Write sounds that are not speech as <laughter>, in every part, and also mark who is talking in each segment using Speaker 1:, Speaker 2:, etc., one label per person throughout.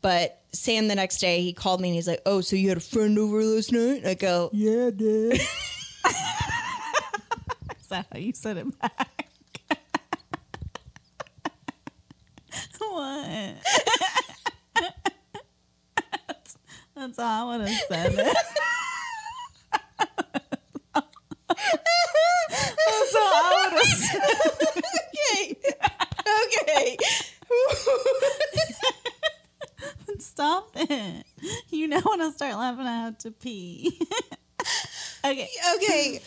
Speaker 1: But Sam the next day he called me and he's like, "Oh, so you had a friend over last night?" I go, "Yeah, I did." <laughs>
Speaker 2: Is that how you said it back? <laughs> what? <laughs> that's, that's how I would have said it. that's how I would have said it.
Speaker 1: okay, okay.
Speaker 2: Stop it. <laughs> You know when I start laughing, I have to pee. <laughs> okay.
Speaker 1: okay.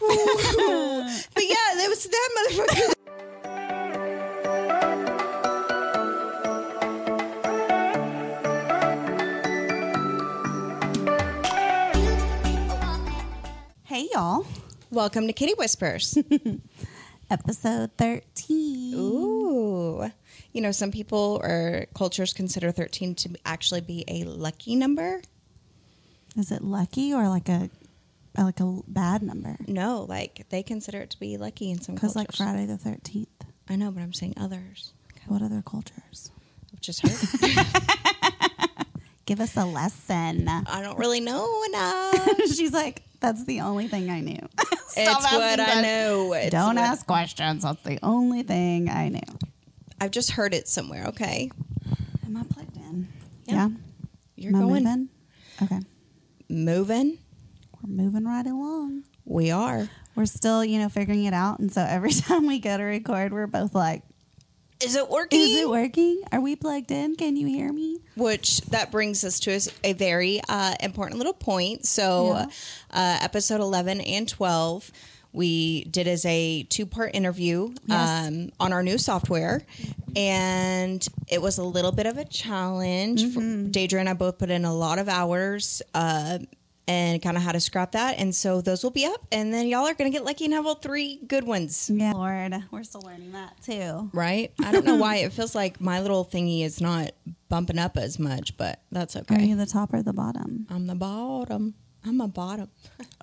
Speaker 1: <laughs> but yeah, that was that motherfucker.
Speaker 2: Hey, y'all.
Speaker 1: Welcome to Kitty Whispers.
Speaker 2: Episode 13.
Speaker 1: Ooh. You know, some people or cultures consider 13 to actually be a lucky number.
Speaker 2: Is it lucky or like a like a bad number?
Speaker 1: No, like they consider it to be lucky in some
Speaker 2: Because
Speaker 1: cultures.
Speaker 2: like Friday the 13th.
Speaker 1: I know, but I'm saying others.
Speaker 2: What other cultures?
Speaker 1: I've just heard. <laughs>
Speaker 2: Give us a lesson.
Speaker 1: I don't really know enough. <laughs>
Speaker 2: She's like, that's the only thing I knew. <laughs>
Speaker 1: It's what I know. It's
Speaker 2: Don't
Speaker 1: what-
Speaker 2: ask questions. That's the only thing I knew.
Speaker 1: I've just heard it somewhere. Okay.
Speaker 2: Am I plugged in?
Speaker 1: Yeah.
Speaker 2: Yeah.
Speaker 1: You're
Speaker 2: Am
Speaker 1: going
Speaker 2: moving? Okay.
Speaker 1: moving.
Speaker 2: We're moving right along.
Speaker 1: We are.
Speaker 2: We're still, you know, figuring it out. And so every <laughs> time we go to record, we're both like,
Speaker 1: Is it working?
Speaker 2: is it working? Are we plugged in? Can you hear me?
Speaker 1: Which that brings us to a- very uh, important little point. So,
Speaker 2: Yeah.
Speaker 1: uh, episode 11 and 12, we did as a two part interview
Speaker 2: Yes.
Speaker 1: um, on our new software. And it was a little bit of a challenge.
Speaker 2: Mm-hmm.
Speaker 1: Daidrie and I both put in a lot of hours. Uh, and kind of how to scrap that. And so those will be up. And then y'all are going to get lucky and have all three good ones.
Speaker 2: Yeah. Lord, we're still learning that too.
Speaker 1: Right? I don't know why it feels like my little thingy is not bumping up as much, but that's okay.
Speaker 2: Are you the top or the bottom?
Speaker 1: I'm the bottom. I'm a bottom. <laughs>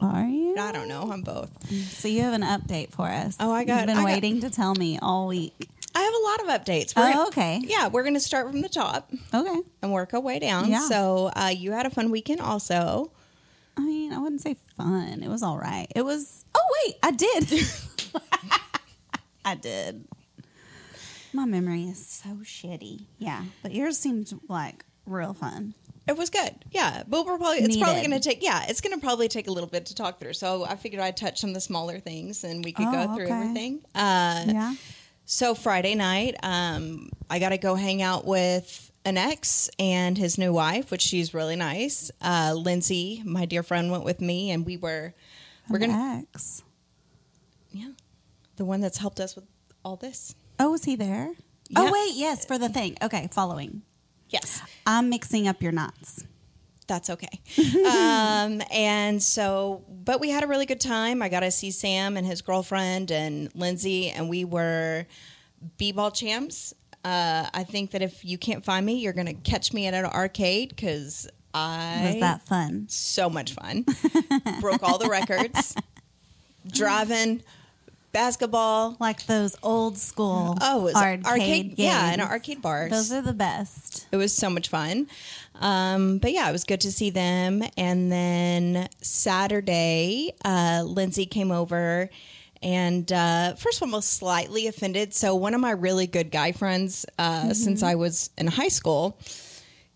Speaker 2: Are you?
Speaker 1: I don't know. I'm both.
Speaker 2: So you have an update for us.
Speaker 1: Oh, I got-
Speaker 2: You've been
Speaker 1: I got-
Speaker 2: waiting to tell me all week.
Speaker 1: I have a lot of updates. We're
Speaker 2: Oh,
Speaker 1: gonna-
Speaker 2: okay.
Speaker 1: Yeah, we're going to start from the top
Speaker 2: Okay.
Speaker 1: and work our way down.
Speaker 2: Yeah.
Speaker 1: So uh, you had a fun weekend also.
Speaker 2: I mean, I wouldn't say fun. It was all right. It was. Oh wait, I did. <laughs> I did. My memory is so shitty. Yeah, but yours seems like real fun.
Speaker 1: It was good. Yeah. But we're probably, it's probably going to take, yeah, it's going to probably take a little bit to talk through. So I figured I'd touch on the smaller things and we could go
Speaker 2: Oh,
Speaker 1: through
Speaker 2: okay.
Speaker 1: everything. Uh,
Speaker 2: Yeah.
Speaker 1: So Friday night, um, I got to go hang out with an ex and his new wife, which she's really nice. Uh, Lindsay, my dear friend, went with me, and we were we're
Speaker 2: An
Speaker 1: gonna
Speaker 2: ex.
Speaker 1: yeah, the one that's helped us with all this.
Speaker 2: Oh, was he there?
Speaker 1: Yeah.
Speaker 2: Oh wait, yes, for the thing. Okay, following.
Speaker 1: Yes,
Speaker 2: I'm mixing up your knots.
Speaker 1: that's okay. <laughs> um, and so, but we had a really good time. I got to see Sam and his girlfriend and Lindsay, and we were b-ball champs. Uh, I think that if you can't find me, you're gonna catch me at an arcade because I
Speaker 2: Was that fun?
Speaker 1: so much fun. Broke all the records. <laughs> Driving, basketball.
Speaker 2: Like those old school
Speaker 1: Oh, it was
Speaker 2: arcade,
Speaker 1: arcade, yeah, in
Speaker 2: games.
Speaker 1: arcade bars.
Speaker 2: Those are the best.
Speaker 1: it was so much fun. Um, but yeah, it was good to see them. And then Saturday, uh, Lindsay came over. And uh, first of all, I was slightly offended. So, one of my really good guy friends uh, since I was in high school,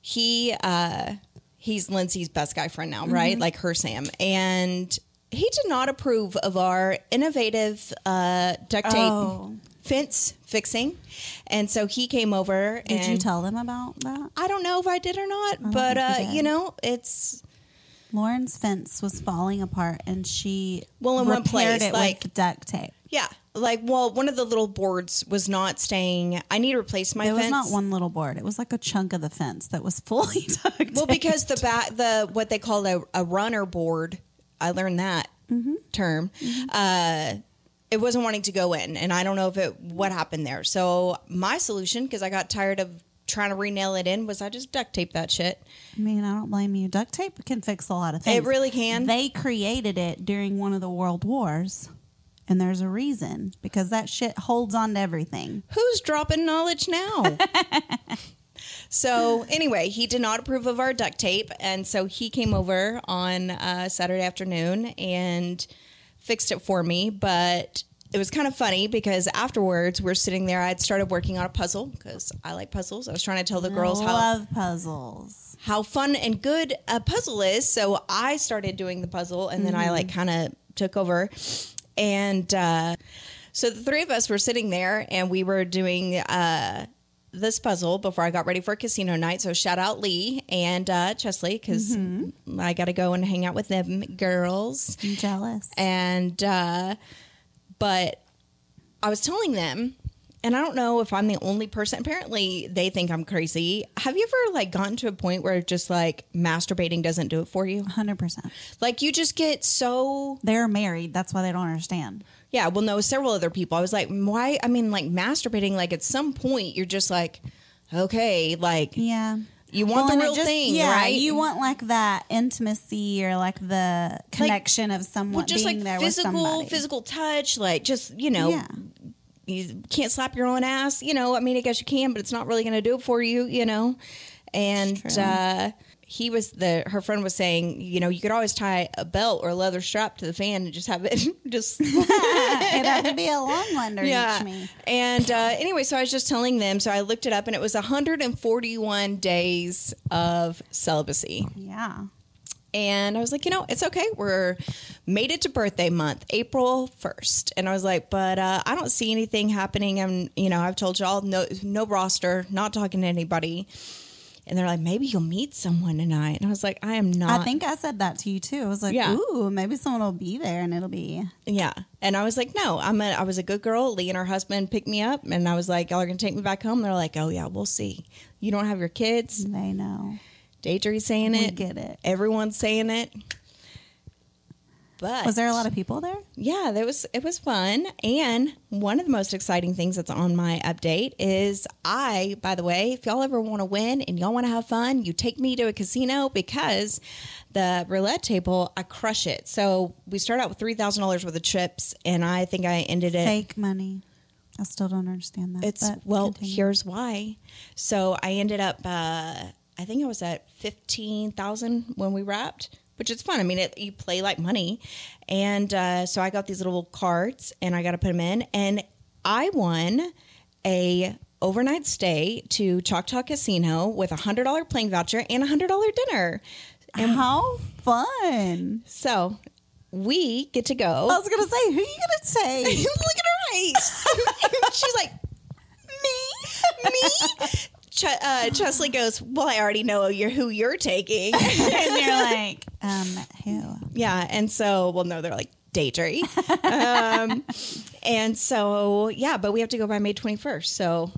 Speaker 1: he uh, he's Lindsay's best guy friend now, right? Like her Sam, and he did not approve of our innovative uh, duct tape
Speaker 2: Oh.
Speaker 1: fence fixing, and so he came over.
Speaker 2: Did you tell them about that?
Speaker 1: I don't know if I did or not, but uh,
Speaker 2: you
Speaker 1: you know, it's
Speaker 2: Lauren's fence was falling apart, and she
Speaker 1: Well, in one
Speaker 2: repaired
Speaker 1: place,
Speaker 2: it
Speaker 1: like-
Speaker 2: with duct tape.
Speaker 1: yeah. Like, well, one of the little boards was not staying. I need to replace my
Speaker 2: It was
Speaker 1: fence.
Speaker 2: not one little board; it was like a chunk of the fence that was <laughs> fully <laughs> duct
Speaker 1: Well, because the back, the what they call a, a runner board, I learned that
Speaker 2: Mm-hmm.
Speaker 1: term. Uh, it wasn't wanting to go in, and I don't know if it what happened there. So my solution, because I got tired of trying to re-nail it in, was I just duct tape that shit.
Speaker 2: I mean, I don't blame you. Duct tape can fix a lot of things.
Speaker 1: It really can.
Speaker 2: They created it during one of the world wars, and there's a reason because that shit holds on to everything.
Speaker 1: Who's dropping knowledge now? <laughs> So anyway, he did not approve of our duct tape, and so he came over on uh, Saturday afternoon and fixed it for me. But it was kind of funny because afterwards we're sitting there. I'd started working on a puzzle because I like puzzles. I was trying to tell the girls how
Speaker 2: love puzzles.
Speaker 1: how fun and good a puzzle is. So I started doing the puzzle and then I like kind of took over. And uh, so the three of us were sitting there and we were doing uh, this puzzle before I got ready for casino night. So shout out Lee and uh, Chesley because I got to go and hang out with them girls.
Speaker 2: I'm jealous.
Speaker 1: And, uh, but I was telling them, and I don't know if I'm the only person. Apparently, they think I'm crazy. Have you ever like gotten to a point where just like masturbating doesn't do it for you?
Speaker 2: 100%.
Speaker 1: Like you just get so
Speaker 2: They're married. That's why they don't understand.
Speaker 1: Yeah. Well, no, several other people. I was like, why? I mean, like masturbating. Like at some point, you're just like, okay, like
Speaker 2: Yeah.
Speaker 1: you want
Speaker 2: Well,
Speaker 1: the real
Speaker 2: just-
Speaker 1: thing,
Speaker 2: yeah,
Speaker 1: right?
Speaker 2: You want like that intimacy or like the connection of someone
Speaker 1: well, just
Speaker 2: being
Speaker 1: like
Speaker 2: there with
Speaker 1: physical,
Speaker 2: somebody.
Speaker 1: physical touch, like just you know,
Speaker 2: Yeah.
Speaker 1: you can't slap your own ass. You know, I mean, I guess you can, but it's not really going to do it for you. You know, and uh, he was the her friend was saying, you know, you could always tie a belt or a leather strap to the fan and just have it <laughs> just <laughs>
Speaker 2: It'd have to be a long one to reach me.
Speaker 1: and uh, anyway, so I was just telling them. So I looked it up, and it was 141 days of celibacy.
Speaker 2: Yeah.
Speaker 1: And I was like, you know, it's okay. We're made it to birthday month, April 1st. And I was like, but uh, I don't see anything happening. I'm, you know, I've told y'all no, no roster, not talking to anybody. And they're like, maybe you'll meet someone tonight. And I was like, I am not.
Speaker 2: I think I said that to you too. I was like,
Speaker 1: Yeah.
Speaker 2: ooh, maybe someone will be there and it'll be.
Speaker 1: Yeah. And I was like, no, I'm a, I was a good girl. Lee and her husband picked me up. And I was like, y'all are going to take me back home. They're like, oh, yeah, we'll see. You don't have your kids.
Speaker 2: They know.
Speaker 1: Daidrie's saying
Speaker 2: We
Speaker 1: it.
Speaker 2: get it.
Speaker 1: Everyone's saying it. But
Speaker 2: Was there a lot of people there?
Speaker 1: yeah, that was it was fun. And one of the most exciting things that's on my update is I, by the way, if y'all ever want to win and y'all want to have fun, you take me to a casino because the roulette table, I crush it. So we start out with three thousand dollars worth of chips, and I think I ended it.
Speaker 2: Fake money. I still don't understand that.
Speaker 1: It's well,
Speaker 2: continue.
Speaker 1: here's why. So I ended up, uh, I think I was at fifteen thousand when we wrapped, which is fun. I mean, it, you play like money, and uh, so I got these little cards, and I got to put them in, and I won a overnight stay to Choctaw Casino with a hundred dollar playing voucher and a hundred dollar dinner. And
Speaker 2: How fun.
Speaker 1: so we get to go.
Speaker 2: I was going to say, who are you going to say? <laughs>
Speaker 1: Look at her face. <laughs> She's like, me, me. Ch- uh, Chesley goes, "Well, I already know you're who you're taking." <laughs>
Speaker 2: and you're <laughs> like, um, who?
Speaker 1: yeah, and so, well, no, they're like Daydream, um, and so yeah, but we have to go by May 21st, so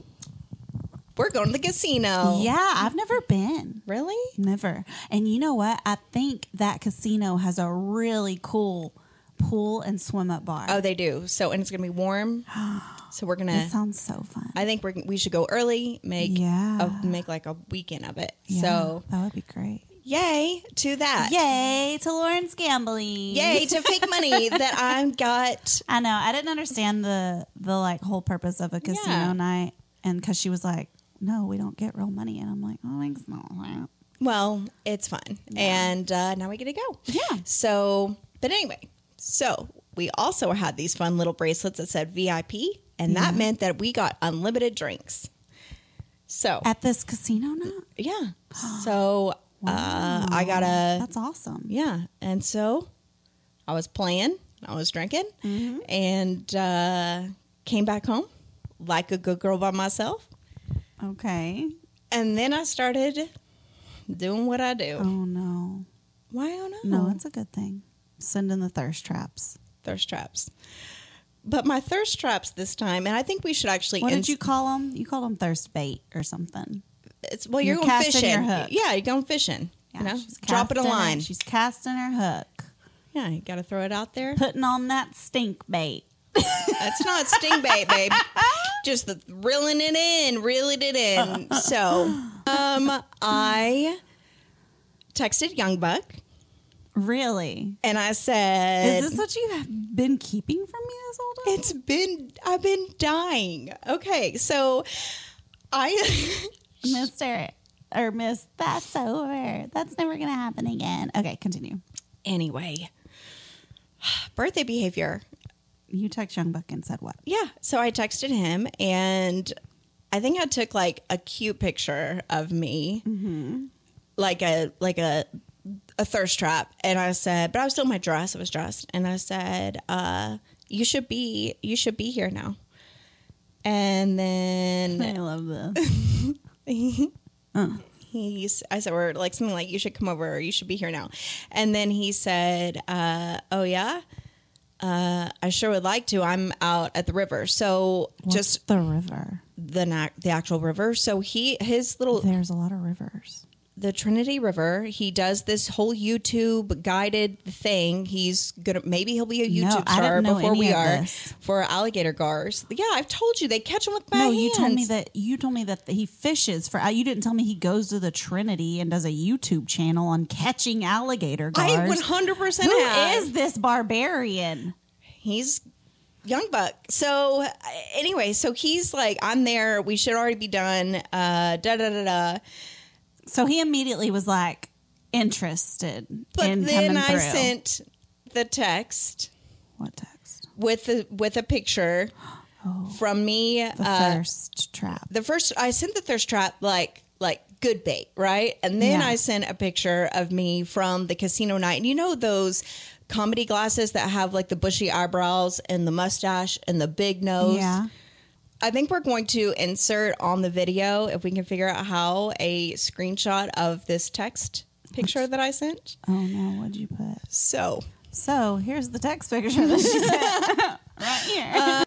Speaker 1: we're going to the casino.
Speaker 2: Yeah, I've never been.
Speaker 1: really?
Speaker 2: Never. And you know what? I think that casino has a really cool pool and swim up bar.
Speaker 1: Oh, they do. So, and it's gonna be warm. <gasps> So we're gonna.
Speaker 2: That sounds so fun.
Speaker 1: I think we're, we should go early. Make
Speaker 2: Yeah.
Speaker 1: a, make like a weekend of it.
Speaker 2: Yeah,
Speaker 1: So
Speaker 2: that would be great.
Speaker 1: yay to that.
Speaker 2: Yay to Lauren's gambling.
Speaker 1: Yay to fake money <laughs> that I got.
Speaker 2: I know. I didn't understand the the like whole purpose of a casino
Speaker 1: Yeah.
Speaker 2: night, and because she was like, "No, we don't get real money," and I'm like, "Oh, not.
Speaker 1: Well, it's fun. And uh, now we get to go.
Speaker 2: Yeah.
Speaker 1: So, but anyway, so we also had these fun little bracelets that said VIP, and that
Speaker 2: Yeah.
Speaker 1: meant that we got unlimited drinks. So,
Speaker 2: At this casino now.
Speaker 1: yeah. <gasps> So, uh, I got a,
Speaker 2: That's awesome.
Speaker 1: yeah. And so I was playing, I was drinking,
Speaker 2: Mm-hmm.
Speaker 1: and uh, came back home like a good girl by myself.
Speaker 2: Okay.
Speaker 1: And then I started doing what I do.
Speaker 2: Oh no.
Speaker 1: Why? Oh no.
Speaker 2: No, it's a good thing. Send in the thirst traps.
Speaker 1: thirst traps. But my thirst traps this time, and I think we should actually.
Speaker 2: What did you call them? You called them thirst bait or something.
Speaker 1: It's, well, you're,
Speaker 2: You're
Speaker 1: going fishing.
Speaker 2: your hook.
Speaker 1: Yeah, you're going fishing.
Speaker 2: Yeah,
Speaker 1: you know,
Speaker 2: she's
Speaker 1: dropping a
Speaker 2: casting her-
Speaker 1: line.
Speaker 2: she's casting her hook,
Speaker 1: yeah, you got to throw it out there.
Speaker 2: putting on that stink bait.
Speaker 1: That's not stink bait, babe. <laughs> Just the reeling it in, reeling it in. So, <laughs> um, I texted Young Buck
Speaker 2: Really?
Speaker 1: and I said,
Speaker 2: Is this what you have been keeping from me this whole time?
Speaker 1: It's been I've been dying. Okay, so I <laughs>
Speaker 2: Mister or Miss. That's over. That's never gonna happen again. Okay, continue.
Speaker 1: Anyway, <sighs> birthday behavior.
Speaker 2: You text Young Buck and said what?
Speaker 1: Yeah. So I texted him and I think I took like a cute picture of me, mm-hmm. like a like a a thirst trap, and I said, but I was still in my dress. I was dressed, and I said, uh, "You should be you should be here now." And then <laughs>
Speaker 2: I love this. <laughs>
Speaker 1: he's I said or like something like you should come over or you should be here now. And then he said, uh, oh yeah? Uh, I sure would like to. I'm out at the river. So just
Speaker 2: the river.
Speaker 1: the na- the actual river. So he his little
Speaker 2: There's a lot of rivers.
Speaker 1: The Trinity River. He does this whole YouTube guided thing. He's gonna maybe he'll be a YouTube
Speaker 2: I
Speaker 1: star before we are
Speaker 2: this.
Speaker 1: for alligator gars. Yeah, I've told you they catch them with my
Speaker 2: no,
Speaker 1: hands.
Speaker 2: you told me that you told me that he fishes for. uh, You didn't tell me he goes to the Trinity and does a YouTube channel on catching alligator gars.
Speaker 1: I one hundred percent
Speaker 2: Who
Speaker 1: have.
Speaker 2: is this barbarian?
Speaker 1: he's young buck so uh, anyway so he's like i'm there we should already be done uh da da da da
Speaker 2: So he immediately was like interested
Speaker 1: but
Speaker 2: in
Speaker 1: then i
Speaker 2: through.
Speaker 1: sent the text
Speaker 2: what text?
Speaker 1: with the with a picture <gasps> from me
Speaker 2: Oh. The
Speaker 1: uh
Speaker 2: thirst trap.
Speaker 1: the first i sent the thirst trap like like good bait right and then
Speaker 2: Yeah.
Speaker 1: i sent a picture of me from the casino night and you know those comedy glasses that have like the bushy eyebrows and the mustache and the big nose
Speaker 2: Yeah.
Speaker 1: I think we're going to insert on the video, if we can figure out how, a screenshot of this text picture that I sent. <laughs>
Speaker 2: Oh no, what'd you put?
Speaker 1: So
Speaker 2: So here's the text picture that she sent <laughs> right here.
Speaker 1: Uh,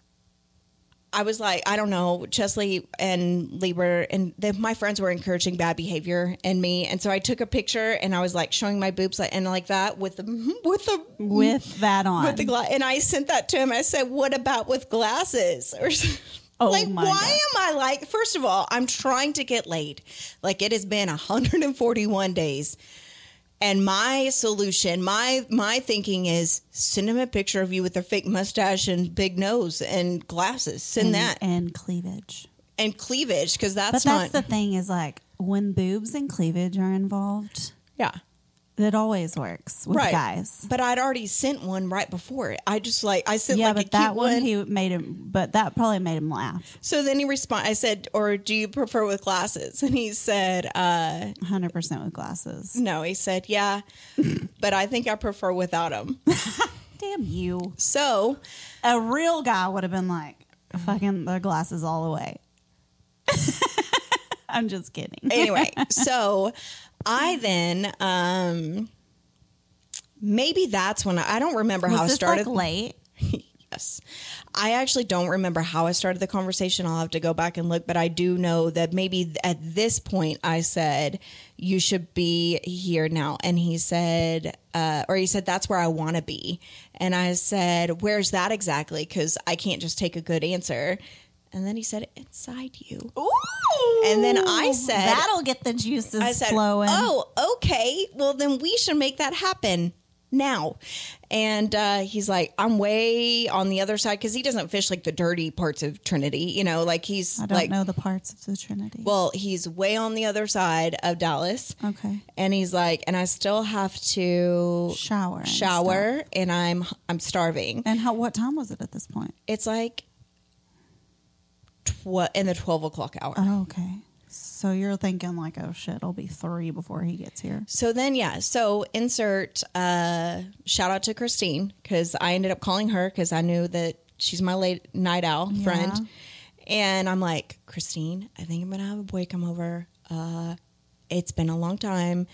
Speaker 1: I was like, I don't know, Chesley and were, and the, my friends were encouraging bad behavior in me, and so I took a picture and I was like showing my boobs like and like that with the <laughs> with the
Speaker 2: with that on.
Speaker 1: with the glass, and I sent that to him. I said, "What about with glasses?" Or
Speaker 2: Oh
Speaker 1: like, why
Speaker 2: God.
Speaker 1: am I like? First of all, I'm trying to get laid. Like it has been 141 days, and my solution, my my thinking is send him a picture of you with a fake mustache and big nose and glasses. Send
Speaker 2: and,
Speaker 1: that
Speaker 2: and cleavage.
Speaker 1: and cleavage because that's
Speaker 2: But
Speaker 1: that's
Speaker 2: that's
Speaker 1: not
Speaker 2: the thing is like when boobs and cleavage are involved,
Speaker 1: yeah.
Speaker 2: It always works with
Speaker 1: right,
Speaker 2: guys.
Speaker 1: But I'd already sent one right before it. I just like I sent
Speaker 2: Yeah,
Speaker 1: like a
Speaker 2: but that one
Speaker 1: one.
Speaker 2: he made him. But that probably made him laugh.
Speaker 1: So then he respond. I said, "Or do you prefer with glasses?" And he said, uh,
Speaker 2: Hundred percent with glasses.
Speaker 1: "No." He said, "Yeah, but I think I prefer without them." <laughs>
Speaker 2: Damn you!
Speaker 1: So
Speaker 2: A real guy would have been like, "Fucking the glasses all the way." <laughs> I'm just kidding.
Speaker 1: anyway, <laughs> so I then um, maybe that's when I, I don't remember
Speaker 2: Was
Speaker 1: how I
Speaker 2: this
Speaker 1: started.
Speaker 2: like late? <laughs>
Speaker 1: Yes. I actually don't remember how I started the conversation. I'll have to go back and look, but I do know that maybe at this point I said, You should be here now. And he said, uh, or he said, That's where I want to be. And I said, Where's that exactly? Because I can't just take a good answer. And then he said, Inside you.
Speaker 2: Ooh!
Speaker 1: And then I said-
Speaker 2: "That'll get the juices
Speaker 1: I said,
Speaker 2: flowing."
Speaker 1: "Oh, okay. Well, then we should make that happen now." And uh, he's like, "I'm way on the other side because he doesn't fish like the dirty parts of Trinity. You know, like he's
Speaker 2: I don't
Speaker 1: like,
Speaker 2: know the parts of the Trinity.
Speaker 1: well, he's way on the other side of Dallas."
Speaker 2: okay.
Speaker 1: And he's like, "And I still have to
Speaker 2: Shower.
Speaker 1: shower,
Speaker 2: stuff.
Speaker 1: and I'm I'm starving.
Speaker 2: And how? What time was it at this point?
Speaker 1: It's like." Tw- in the 12 o'clock hour.
Speaker 2: Oh, okay. So you're thinking like, oh shit, it'll be three before he gets here.
Speaker 1: So then, yeah. So insert uh, shout out to Christine because I ended up calling her because I knew that she's my late night owl
Speaker 2: Yeah.
Speaker 1: friend, and I'm like, Christine, I think I'm gonna have a boy come over. Uh, it's been a long time.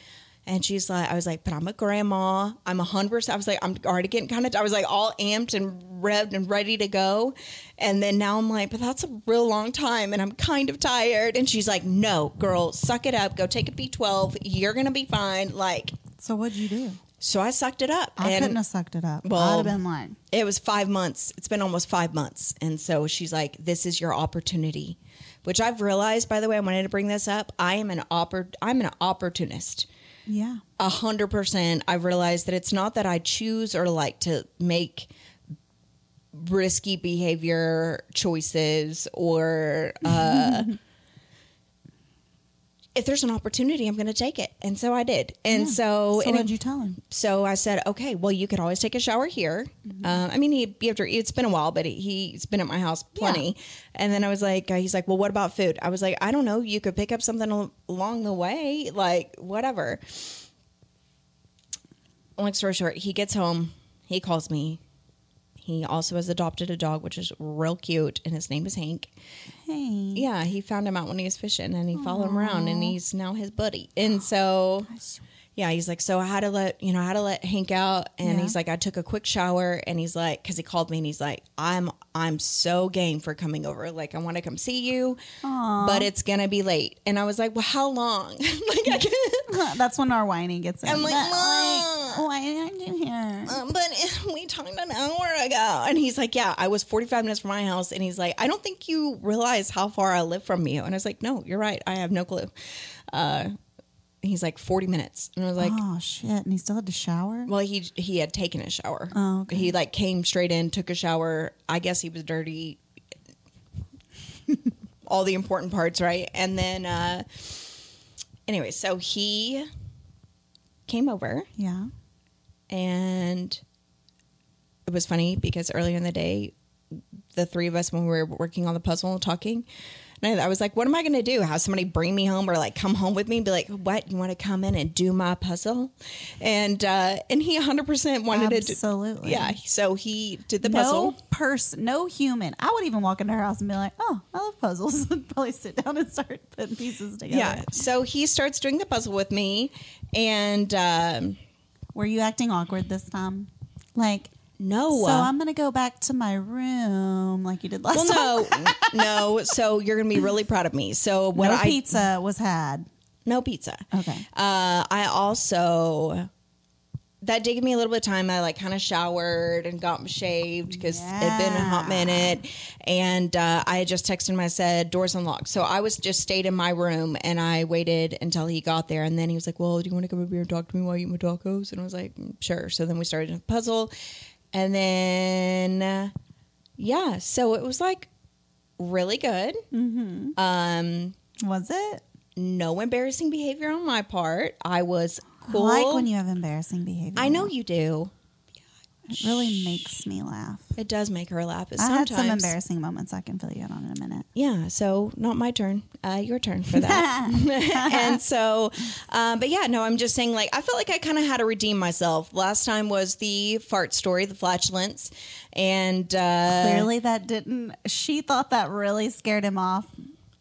Speaker 1: And she's like, I was like, but I'm a grandma. I'm a hundred percent. I was like, I'm already getting kind of, I was like all amped and revved and ready to go. And then now I'm like, but that's a real long time and I'm kind of tired. And she's like, no, girl, suck it up. Go take a B12. You're going to be fine. Like,
Speaker 2: So what'd you do?
Speaker 1: so I sucked it up.
Speaker 2: I couldn't have sucked it up.
Speaker 1: Well-
Speaker 2: I'd have been like,
Speaker 1: it was five months. It's been almost five months. And so she's like, this is your opportunity, which I've realized, by the way, I wanted to bring this up. I am an oppor- I'm an opportunist.
Speaker 2: Yeah,
Speaker 1: A hundred percent. I've realized that it's not that I choose or like to make risky behavior choices or uh <laughs> if there's an opportunity, I'm going to take it. And so I did. And so,
Speaker 2: So
Speaker 1: and
Speaker 2: what'd
Speaker 1: it-
Speaker 2: you tell him?
Speaker 1: so I said, okay, well, you could always take a shower here. Uh, I mean, he, you have to, it's been a while, but he, he's been at my house plenty. And then I was like, uh, he's like, well, what about food? I was like, I don't know. You could pick up something al- along the way, like whatever. Long story short, he gets home, he calls me. He also has adopted a dog, which is real cute, and his name is Hank.
Speaker 2: Hey.
Speaker 1: Yeah, he found him out when he was fishing, and he followed him around, and he's now his buddy. And so, yeah, he's like, so I had to let you know, I had to let Hank out, and
Speaker 2: Yeah.
Speaker 1: he's like, I took a quick shower, and he's like, because he called me, and he's like, I'm I'm so game for coming over, like I want to come see you, but it's gonna be late, and I was like, well, how long? <laughs> like <laughs>
Speaker 2: That's when our whining gets in.
Speaker 1: I'm like, "Mom."
Speaker 2: why aren't you here?
Speaker 1: um, but we talked an hour ago, and he's like, yeah, I was 45 minutes from my house, and he's like, I don't think you realize how far I live from you, and I was like, no, you're right, I have no clue. Uh, he's like 40 minutes, and I was like.
Speaker 2: oh shit! And he still had to shower.
Speaker 1: Well, he he had taken a shower.
Speaker 2: Oh, okay.
Speaker 1: He like came straight in, took a shower. I guess he was dirty. <laughs> All the important parts, right? And then, uh anyway, so he came over,
Speaker 2: Yeah.
Speaker 1: and it was funny because earlier in the day, the three of us when we were working on the puzzle, talking. And I I was like, "What am I going to do? Have somebody bring me home, or like come home with me and be like, what? You want to come in and do my puzzle?" And uh, and he 100 percent wanted to. do-
Speaker 2: Absolutely.
Speaker 1: Yeah. So he did the puzzle.
Speaker 2: no
Speaker 1: puzzle.
Speaker 2: person, no human. I would even walk into her house and be like, "Oh, I love puzzles," <laughs> and probably sit down and start putting pieces together.
Speaker 1: Yeah. So he starts doing the puzzle with me, and um,
Speaker 2: Were you acting awkward this time? Like,
Speaker 1: no.
Speaker 2: so I'm gonna go back to my room like you did last
Speaker 1: well,
Speaker 2: time.
Speaker 1: no, <laughs> no. So you're going to be really proud of me. So what
Speaker 2: no
Speaker 1: I
Speaker 2: pizza was had.
Speaker 1: no pizza.
Speaker 2: Okay.
Speaker 1: Uh, I also that did give me a little bit of time. I like kind of showered and got shaved because it'd been a hot minute, and uh, I had just texted him. I said doors unlocked, so I was just stayed in my room and I waited until he got there, and then he was like, "Well, do you want to come over here and talk to me while you eat my tacos?" And I was like, "Mm, "Sure." So then we started a puzzle, and then uh, yeah, so it was like really good.
Speaker 2: Mm-hmm.
Speaker 1: Um,
Speaker 2: Was it?
Speaker 1: no embarrassing behavior on my part. I was cool.
Speaker 2: I like when you have embarrassing behavior.
Speaker 1: I know you do.
Speaker 2: It really makes me laugh.
Speaker 1: It does make her laugh. But
Speaker 2: I had some embarrassing moments I can fill you in on in a minute.
Speaker 1: yeah. So not my turn. Uh, your turn for that. <laughs> <laughs> and so, um, but yeah, no, I'm just saying. Like, I felt like I kind of had to redeem myself. Last time was the fart story, the flatulence, and uh,
Speaker 2: Clearly, that didn't. She thought that really scared him off.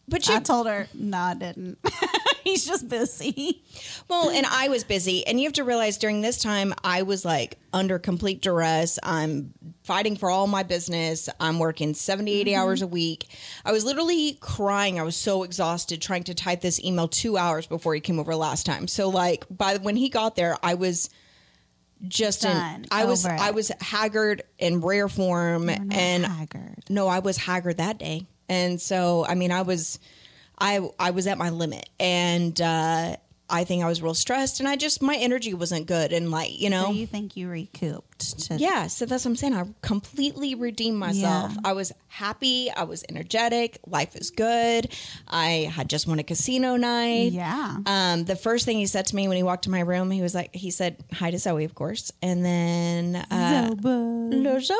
Speaker 1: But you
Speaker 2: I told her, no, I didn't. <laughs> He's just busy.
Speaker 1: Well, and I was busy. And you have to realize during this time, I was like under complete duress. I'm fighting for all my business. I'm working 70, 80 mm-hmm. hours a week. I was literally crying. I was so exhausted trying to type this email two hours before he came over last time. So, like, by when he got there, I was just in,
Speaker 2: Done.
Speaker 1: I was,
Speaker 2: it.
Speaker 1: I was haggard in rare form. And
Speaker 2: haggard.
Speaker 1: no, I was haggard that day. And so, I mean, I was, I, I was at my limit and, uh, I think I was real stressed and I just, my energy wasn't good. And like, you know,
Speaker 2: So you think you recouped? To,
Speaker 1: yeah. So that's what I'm saying. I completely redeemed myself.
Speaker 2: Yeah.
Speaker 1: I was happy. I was energetic. Life is good. I had just won a casino night.
Speaker 2: Yeah.
Speaker 1: Um, the first thing he said to me when he walked to my room, he was like, he said hi to Zoe, of course. And then, uh. Zoe.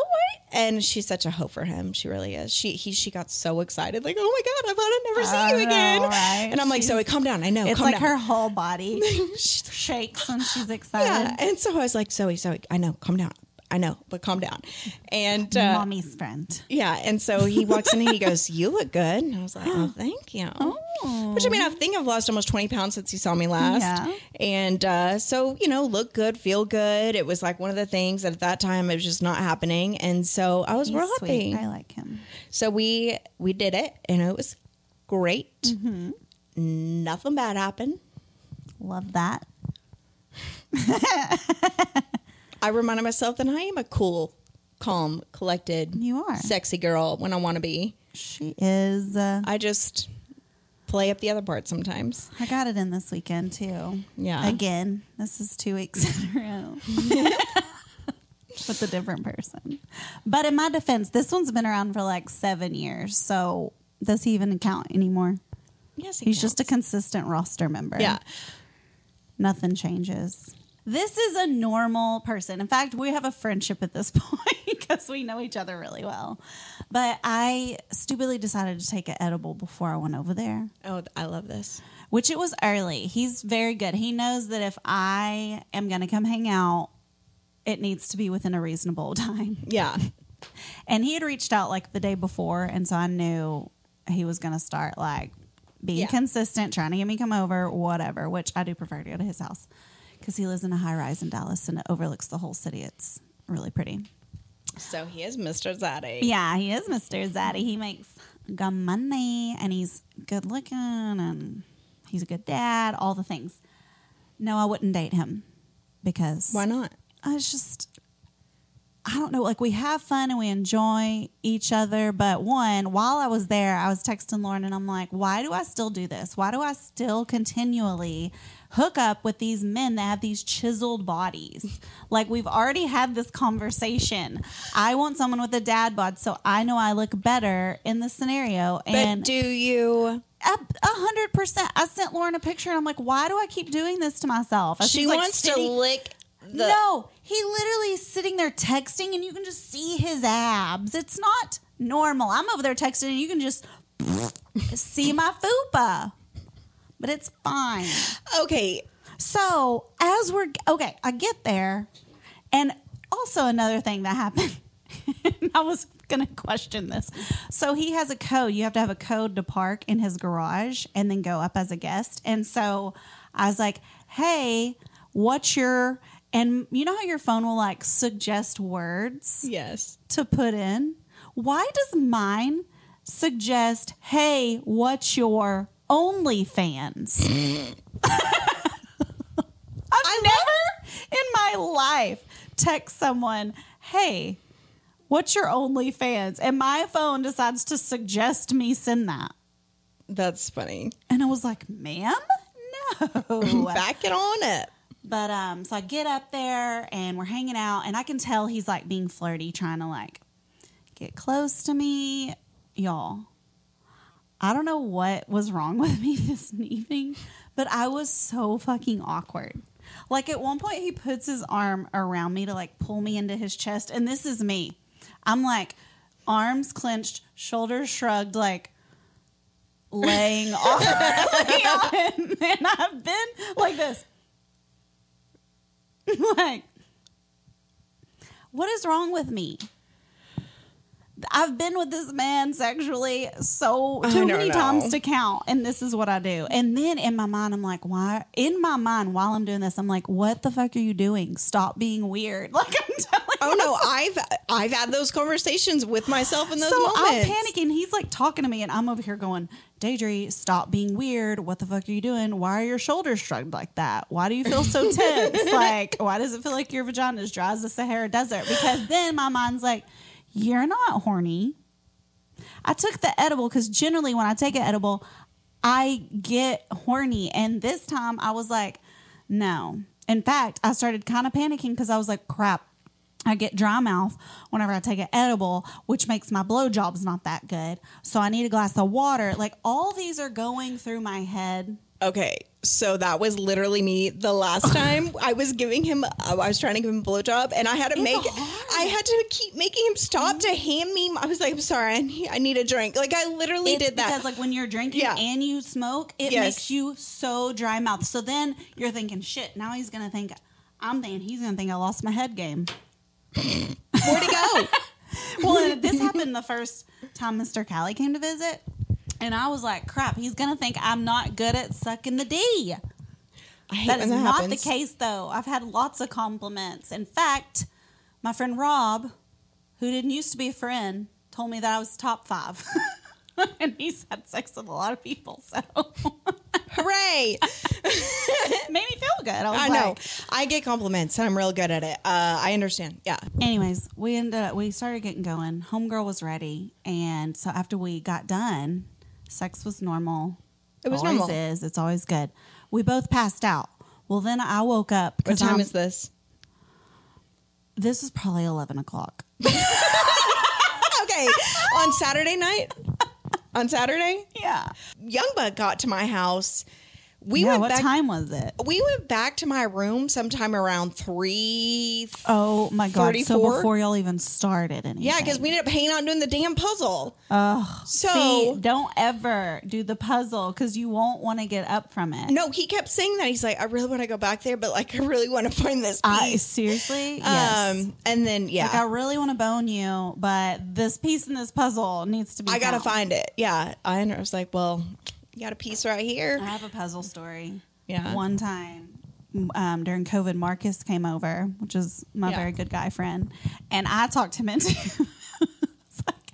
Speaker 1: And she's such a hoe for him. She really is. She he she got so excited, like, oh my god, I thought I'd never see
Speaker 2: I
Speaker 1: you again.
Speaker 2: right?
Speaker 1: And I'm like,
Speaker 2: She's-
Speaker 1: Zoe, calm down. I know.
Speaker 2: It's like
Speaker 1: down.
Speaker 2: her whole body <laughs> shakes when she's <laughs> excited.
Speaker 1: Yeah. And so I was like, Zoe, Zoe, I know, calm down. I know, but calm down. And uh,
Speaker 2: Mommy's friend.
Speaker 1: yeah, and so he walks in and he goes, "You look good." And I was like, "Oh, thank you."
Speaker 2: Oh.
Speaker 1: Which I mean, I think I've lost almost twenty pounds since he saw me last.
Speaker 2: Yeah.
Speaker 1: And uh, so you know, look good, feel good. It was like one of the things that at that time it was just not happening, and so I was
Speaker 2: He's
Speaker 1: real happy.
Speaker 2: sweet. I like him.
Speaker 1: So we we did it, and it was great. Nothing bad happened.
Speaker 2: Love that. <laughs>
Speaker 1: I reminded myself that I am a cool, calm, collected,
Speaker 2: You are.
Speaker 1: sexy girl when I want to be.
Speaker 2: She is. Uh,
Speaker 1: I just play up the other part sometimes.
Speaker 2: I got it in this weekend too.
Speaker 1: Yeah.
Speaker 2: Again, this is two weeks in a row. With a different person. But in my defense, this one's been around for like seven years. So does he even count anymore?
Speaker 1: Yes, he
Speaker 2: He's just a
Speaker 1: counts.
Speaker 2: consistent roster member.
Speaker 1: Yeah.
Speaker 2: Nothing changes. This is a normal person. In fact, we have a friendship at this <laughs> point because we know each other really well. But I stupidly decided to take an edible before I went over there,
Speaker 1: Oh, I love this.
Speaker 2: which it was early. He's very good. He knows that if I am going to come hang out, it needs to be within a reasonable <laughs> time.
Speaker 1: Yeah.
Speaker 2: And he had reached out like the day before, and so I knew he was going to start like being
Speaker 1: Yeah.
Speaker 2: consistent, trying to get me come over, whatever. Which I do prefer to go to his house because he lives in a high rise in Dallas and it overlooks the whole city. It's really pretty.
Speaker 1: So he is Mr. Zaddy.
Speaker 2: Yeah, he is Mr. Zaddy. He makes good money and he's good looking and he's a good dad. All the things. No, I wouldn't date him because
Speaker 1: Why not?
Speaker 2: I was just I don't know, like we have fun and we enjoy each other. But one, while I was there, I was texting Lauren and I'm like, why do I still do this? Why do I still continually hook up with these men that have these chiseled bodies? Like we've already had this conversation. I want someone with a dad bod so I know I look better in the scenario.
Speaker 1: But
Speaker 2: And
Speaker 1: do you?
Speaker 2: a hundred percent. I sent Lauren a picture and I'm like, why do I keep doing this to myself? And
Speaker 1: She
Speaker 2: she's like,
Speaker 1: wants to lick the.
Speaker 2: no, he literally is sitting there texting, and you can just see his abs. It's not normal. I'm over there texting, and you can just <laughs> see my fupa, but it's fine.
Speaker 1: Okay.
Speaker 2: So as we're okay, I get there, and also another thing that happened. <laughs> I was gonna question this. So he has a code. You have to have a code to park in his garage and then go up as a guest. And so I was like, "Hey, what's your?" And you know how your phone will like suggest words
Speaker 1: Yes.
Speaker 2: to put in. Why does mine suggest, "Hey, what's your OnlyFans?" <laughs> I've never in my life text someone, "Hey, what's your OnlyFans?" And my phone decides to suggest me send that.
Speaker 1: That's funny.
Speaker 2: And I was like, "Ma'am, no." <laughs>
Speaker 1: Back it on it.
Speaker 2: But um, so I get up there and we're hanging out, and I can tell he's like being flirty, trying to like get close to me, y'all. I don't know what was wrong <laughs> with me this evening, but I was so fucking awkward. Like at one point, he puts his arm around me to like pull me into his chest, and this is me. I'm like arms clenched, shoulders shrugged, like laying <laughs> awkwardly on him, and I've been like this. <laughs> like, what is wrong with me? I've been with this man sexually so too many times to count, and this is what I do. And then in my mind, I'm like, why? In my mind, while I'm doing this, I'm like, what the fuck are you doing? Stop being weird. <laughs> Like I'm telling.
Speaker 1: Oh no, I've I've had those conversations with myself in those
Speaker 2: so
Speaker 1: moments.
Speaker 2: I'm panicking. He's like talking to me, and I'm over here going, Daidrie, stop being weird. What the fuck are you doing? Why are your shoulders shrugged like that? Why do you feel so tense? <laughs> like, why does it feel like your vagina is dry as the Sahara Desert? Because then my mind's like, you're not horny. I took the edible because generally when I take an edible, I get horny. And this time I was like, no. In fact, I started kind of panicking because I was like, crap. I get dry mouth whenever I take an edible, which makes my blowjobs not that good. So I need a glass of water. Like all these are going through my head.
Speaker 1: Okay, so that was literally me the last <laughs> time I was giving him. Uh, I was trying to give him a blowjob, and I had to
Speaker 2: It's
Speaker 1: make.
Speaker 2: hard.
Speaker 1: I had to keep making him stop to hand me. I was like, "I'm sorry, I need, I need a drink." Like I literally
Speaker 2: It's
Speaker 1: did that.
Speaker 2: because like when you're drinking
Speaker 1: Yeah.
Speaker 2: and you smoke, it
Speaker 1: Yes.
Speaker 2: makes you so dry mouth. So then you're thinking, shit. Now he's gonna think I'm thinking he's gonna think I lost my head game.
Speaker 1: Where'd he go? <laughs>
Speaker 2: well, this happened the first time Mr. Callie came to visit. And I was like, crap, he's going to think I'm not good at sucking the D.
Speaker 1: I hate
Speaker 2: That is not
Speaker 1: happens.
Speaker 2: the case, though. I've had lots of compliments. In fact, my friend Rob, who didn't used to be a friend, told me that I was top five. <laughs> and he's had sex with a lot of people. So <laughs>
Speaker 1: Hooray!
Speaker 2: it <laughs> made me feel good. I was
Speaker 1: I
Speaker 2: like,
Speaker 1: know. I get compliments, and I'm real good at it. Uh, I understand. Yeah.
Speaker 2: anyways, we ended up, we started getting going. Homegirl was ready. And so after we got done, sex was normal.
Speaker 1: It was
Speaker 2: always
Speaker 1: normal.
Speaker 2: is. It's always good. We both passed out. Well, then I woke up.
Speaker 1: What time
Speaker 2: I'm-
Speaker 1: is this?
Speaker 2: This is probably 11 o'clock. <laughs>
Speaker 1: Okay, on Saturday night. on Saturday.
Speaker 2: Yeah.
Speaker 1: Young Buck got to my house. We
Speaker 2: yeah.
Speaker 1: went
Speaker 2: What
Speaker 1: back.
Speaker 2: time was it?
Speaker 1: We went back to my room sometime around three.
Speaker 2: Oh my god! So before y'all even started anything.
Speaker 1: Yeah, because we ended up hanging out doing the damn puzzle.
Speaker 2: Oh,
Speaker 1: So-
Speaker 2: see, don't ever do the puzzle because you won't want to get up from it.
Speaker 1: No, he kept saying that. He's like, I really want to go back there, but like, <laughs> I really want to find this
Speaker 2: I
Speaker 1: piece.
Speaker 2: seriously, yes.
Speaker 1: Um, and then yeah,
Speaker 2: Like I really want to bone you, but this piece in this puzzle needs to be.
Speaker 1: I gotta find it. Yeah, I, I was like, well, you got a piece right here.
Speaker 2: I have a puzzle story.
Speaker 1: Yeah.
Speaker 2: One time um, during COVID, Marcus came over, which is my
Speaker 1: Yeah.
Speaker 2: very good guy friend, and I talked him into. <laughs> like,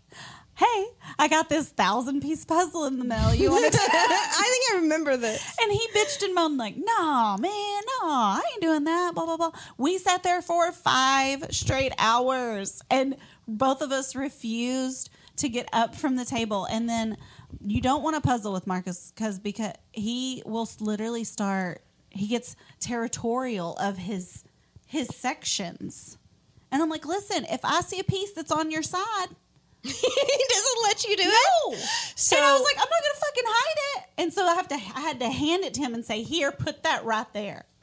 Speaker 2: hey, I got this thousand piece puzzle in the mail. You want <laughs> to?
Speaker 1: I think I remember this.
Speaker 2: And he bitched and moaned like, "No, man, no, I ain't doing that." Blah blah blah. We sat there for five straight hours, and both of us refused to get up from the table. And then you don't want to puzzle with Marcus because because he will literally start. He gets territorial of his his sections, and I'm like, "Listen, if I see a piece that's on your side." <laughs>
Speaker 1: he doesn't let you do
Speaker 2: No.
Speaker 1: it.
Speaker 2: So and I was like, I'm not gonna fucking hide it. And so I have to I had to hand it to him and say, Here, put that right there. <laughs>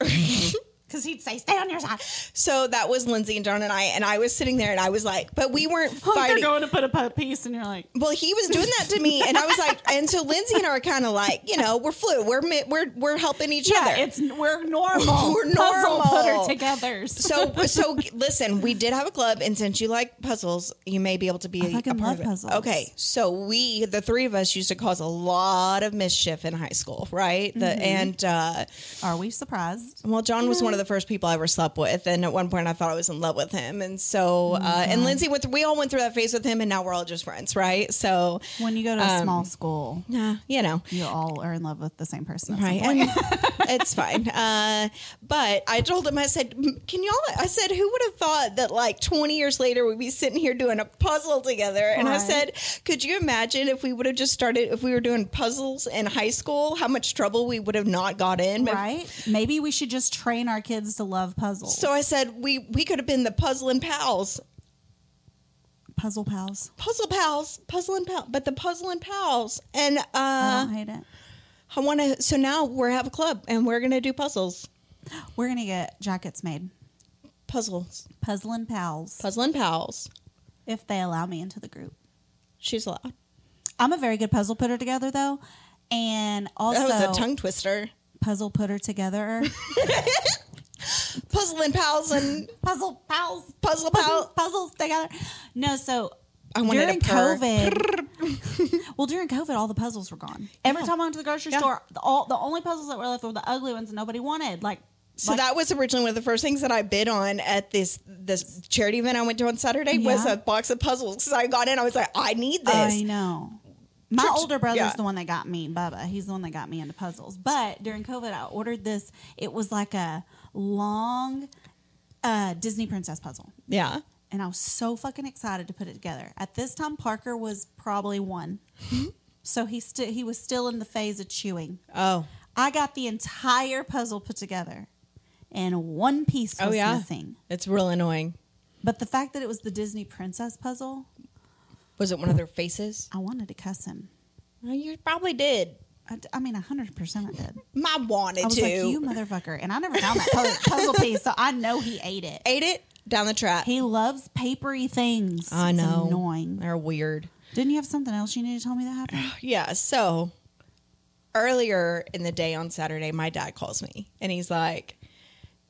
Speaker 2: Because he'd say, Stay on your side.
Speaker 1: So that was Lindsay and John and I, and I was sitting there, and I was like, but we weren't
Speaker 2: Like they're going to put a piece, and you're like,
Speaker 1: Well, he was doing that to me, and I was like, and so Lindsay and I are kind of like, you know, we're flu, we're we're we're helping each
Speaker 2: Yeah,
Speaker 1: other.
Speaker 2: it's we're <laughs> normal.
Speaker 1: We're normal, puzzle
Speaker 2: putter together.
Speaker 1: so so listen, we did have a club, and since you like puzzles, you may be able to be
Speaker 2: I
Speaker 1: a part of it.
Speaker 2: puzzles.
Speaker 1: Okay, so we, the three of us, used to cause a lot of mischief in high school, right? The
Speaker 2: Mm-hmm.
Speaker 1: and uh,
Speaker 2: Are we surprised?
Speaker 1: well, John was one of the first people I ever slept with, and at one point I thought I was in love with him, and so uh, and Lindsay went. Through, we all went through that phase with him, and now we're all just friends, right? So,
Speaker 2: When you go to a small school,
Speaker 1: uh, you know,
Speaker 2: you all are in love with the same person.
Speaker 1: right? <laughs> it's fine. Uh, but I told him, I said, "Can y'all?" I said, "Who would have thought that like 20 years later we'd be sitting here doing a puzzle together?" And I said, "Could you imagine if we would have just started if we were doing puzzles in high school? How much trouble we would have not got in?"
Speaker 2: Right? Maybe we should just train our kids to love puzzles.
Speaker 1: So I said, "We we could have been the puzzling pals."
Speaker 2: puzzle pals.
Speaker 1: Puzzle pals, puzzling pals, but the puzzling pals, and
Speaker 2: I
Speaker 1: uh,
Speaker 2: don't hate it.
Speaker 1: I want to. So now we're have a club, and we're gonna do puzzles,
Speaker 2: We're gonna get jackets made.
Speaker 1: puzzles,
Speaker 2: Puzzling pals.
Speaker 1: puzzling pals.
Speaker 2: if they allow me into the group.
Speaker 1: She's allowed.
Speaker 2: I'm a very good puzzle putter together though. And also
Speaker 1: That was a tongue twister.
Speaker 2: puzzle putter together. <laughs>
Speaker 1: Puzzling pals and
Speaker 2: puzzle pals.
Speaker 1: puzzle pals,
Speaker 2: puzzles together. No, so
Speaker 1: I wanted
Speaker 2: during
Speaker 1: a.
Speaker 2: COVID, <laughs> well, during COVID, all the puzzles were gone. Every time I went to the grocery
Speaker 1: Yeah.
Speaker 2: store, the, all the only puzzles that were left were the ugly ones that nobody wanted. Like,
Speaker 1: So
Speaker 2: like-
Speaker 1: that was originally one of the first things that I bid on at this this charity event I went to on Saturday was
Speaker 2: Yeah.
Speaker 1: a box of puzzles. Because I got in, I was like, I need this.
Speaker 2: I know. My
Speaker 1: Church-
Speaker 2: older brother's
Speaker 1: yeah.
Speaker 2: the one that got me, Bubba. He's the one that got me into puzzles. But during COVID, I ordered this. It was like a long uh, Disney princess puzzle.
Speaker 1: yeah.
Speaker 2: And I was so fucking excited to put it together. At this time, Parker was probably one. <laughs> so he, sti- he was still in the phase of chewing.
Speaker 1: Oh.
Speaker 2: I got the entire puzzle put together, and one piece was
Speaker 1: Oh yeah.
Speaker 2: missing.
Speaker 1: It's real annoying.
Speaker 2: But the fact that it was the Disney princess puzzle,
Speaker 1: Was it one of their faces?
Speaker 2: I wanted to cuss him.
Speaker 1: Well, you probably did.
Speaker 2: I, mean, 100% I did. <laughs>
Speaker 1: I wanted
Speaker 2: I was
Speaker 1: to.
Speaker 2: like, you motherfucker. And I never found that pu- <laughs> puzzle piece, so I know he ate it.
Speaker 1: Ate it down the trap.
Speaker 2: He loves papery things.
Speaker 1: I
Speaker 2: It's
Speaker 1: know.
Speaker 2: annoying.
Speaker 1: They're weird.
Speaker 2: Didn't you have something else you need to tell me that happened? <sighs>
Speaker 1: Yeah. So earlier in the day on Saturday, my dad calls me and he's like,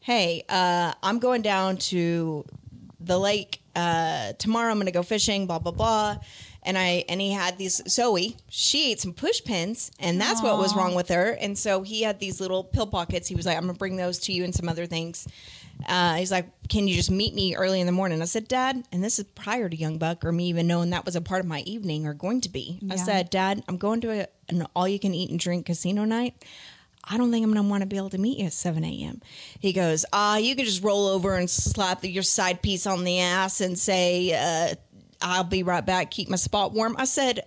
Speaker 1: Hey, uh, I'm going down to the lake uh, tomorrow. I'm going to go fishing, blah, blah, blah. And I and he had these Zoe. She ate some push pins, and that's what was wrong with her. And so he had these little pill pockets. He was like, "I'm gonna bring those to you and some other things." Uh, he's like, "Can you just meet me early in the morning?" I said, "Dad," and this is prior to Young Buck or me even knowing that was a part of my evening or going to be. I said, "Dad, I'm going to a, an all-you-can-eat and drink casino night." I don't think I'm gonna want to be able to meet you at 7 a.m. He goes, ah, you can just roll over and slap your side piece on the ass and say, uh, I'll be right back, keep my spot warm. I said,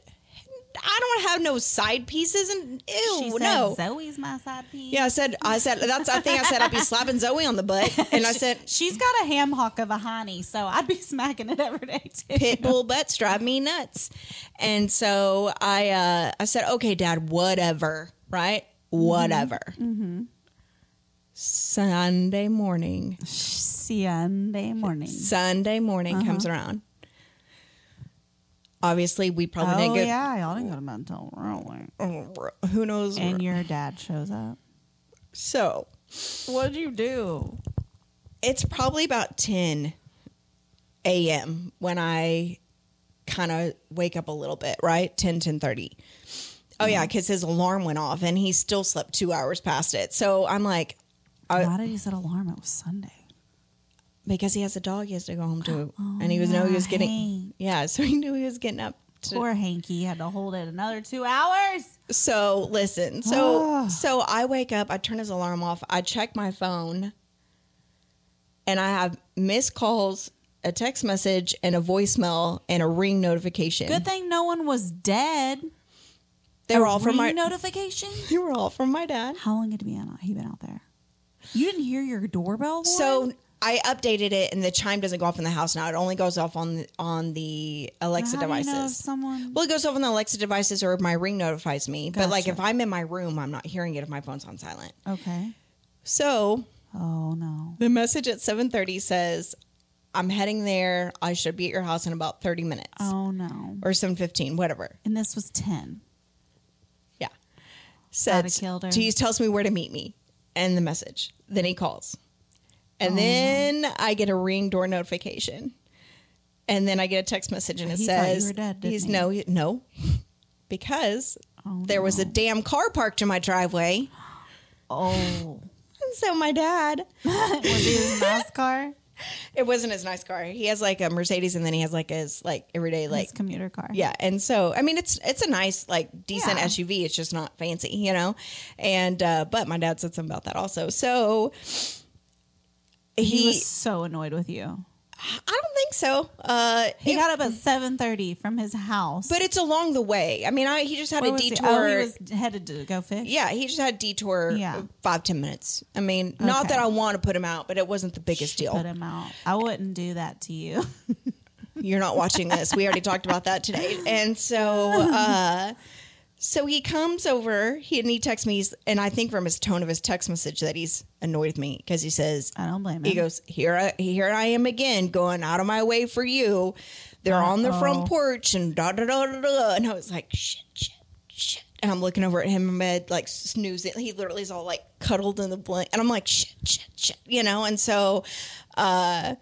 Speaker 1: I don't have no side pieces and ew,
Speaker 2: She said,
Speaker 1: no.
Speaker 2: Zoe's my side piece.
Speaker 1: Yeah, I said, I said, that's, I think I said I'd be <laughs> slapping Zoe on the butt. <laughs> And I said,
Speaker 2: She's got a ham hock of a honey, so I'd be <laughs> smacking it every day too.
Speaker 1: pit bull butts drive me nuts. And so I, uh, I said, okay, dad, whatever, right? Mm-hmm. Whatever. Mm-hmm. Sunday morning,
Speaker 2: Sunday morning.
Speaker 1: Sunday morning comes uh-huh. around. Obviously, we probably
Speaker 2: Oh
Speaker 1: didn't get,
Speaker 2: yeah, y'all didn't go to mental really.
Speaker 1: who knows.
Speaker 2: And your dad shows up.
Speaker 1: so
Speaker 2: What'd you do?
Speaker 1: it's probably about 10 a.m. when I kind of wake up a little bit, right? 10, 10 30. Oh, yeah, mm-hmm. because his alarm went off and he still slept two hours past it. So I'm like, I-
Speaker 2: Why uh, did he set alarm? It was Sunday.
Speaker 1: Because he has a dog he has to go home to.
Speaker 2: Oh,
Speaker 1: and he was know he was getting,
Speaker 2: Hank.
Speaker 1: yeah, <laughs> so he knew he was getting up. To,
Speaker 2: Poor Hanky had to hold it another two hours.
Speaker 1: so listen, so
Speaker 2: Ah.
Speaker 1: so I wake up, I turn his alarm off, I check my phone, and I have missed calls, a text message, and a voicemail, and a ring notification.
Speaker 2: Good thing no one was dead.
Speaker 1: They were
Speaker 2: A
Speaker 1: all from my
Speaker 2: notification. <laughs>
Speaker 1: They were all from my dad.
Speaker 2: How long had he been out? He been out there. You didn't hear your doorbell?
Speaker 1: So? I updated it, and the chime doesn't go off in the house now. It only goes off on the, on the Alexa
Speaker 2: How do you know if
Speaker 1: devices.
Speaker 2: someone.
Speaker 1: well, it goes off on the Alexa devices, or my ring notifies me. But like,
Speaker 2: Gotcha.
Speaker 1: if I'm in my room, I'm not hearing it if my phone's on silent.
Speaker 2: Okay.
Speaker 1: So
Speaker 2: Oh no.
Speaker 1: the message at 7:30 says, "I'm heading there. I should be at your house in about 30 minutes,
Speaker 2: Oh no.
Speaker 1: or 7:15, whatever."
Speaker 2: And this was ten.
Speaker 1: Yeah. Says,
Speaker 2: killed her.
Speaker 1: he tells me where to meet me and the message. Then he calls. And
Speaker 2: Oh,
Speaker 1: then I get a ring door notification. And then I get a text message and it
Speaker 2: He
Speaker 1: says,
Speaker 2: dead,
Speaker 1: he's
Speaker 2: he?
Speaker 1: no, he- no, because
Speaker 2: Oh,
Speaker 1: there was a damn car parked in my driveway.
Speaker 2: Oh.
Speaker 1: And <laughs> so my dad, <laughs>
Speaker 2: was his nice <laughs> car?
Speaker 1: it wasn't his nice car. He has like a Mercedes and then he has like his like everyday like
Speaker 2: his commuter car.
Speaker 1: Yeah, and so I mean, it's it's a nice, like, decent
Speaker 2: Yeah.
Speaker 1: SUV. It's just not fancy, you know. And uh, but my dad said something about that also. So he,
Speaker 2: He, was so annoyed with you.
Speaker 1: I don't think so. Uh,
Speaker 2: He
Speaker 1: it-
Speaker 2: got up at seven thirty from his house.
Speaker 1: but it's along the way. I mean, I he just had
Speaker 2: Where
Speaker 1: a
Speaker 2: was he?
Speaker 1: detour.
Speaker 2: Oh, he was headed to go fish.
Speaker 1: yeah, he just had a detour.
Speaker 2: Yeah.
Speaker 1: five ten minutes. I mean, not that I want to put him out, but it wasn't the biggest
Speaker 2: She
Speaker 1: deal.
Speaker 2: Put him out. I wouldn't do that to you.
Speaker 1: You're not watching this. We already talked about that today. And so uh so he comes over, he and he texts me and I think from his tone of his text message that he's annoyed with me because he says
Speaker 2: I don't blame him.
Speaker 1: he goes, Here I here I am again, going out of my way for you. They're on the front porch and da da da da da and I was like, shit, shit, shit. And I'm looking over at him in bed, like snoozing. He literally is all like cuddled in the blanket. And I'm like, shit, shit, shit, you know? And so uh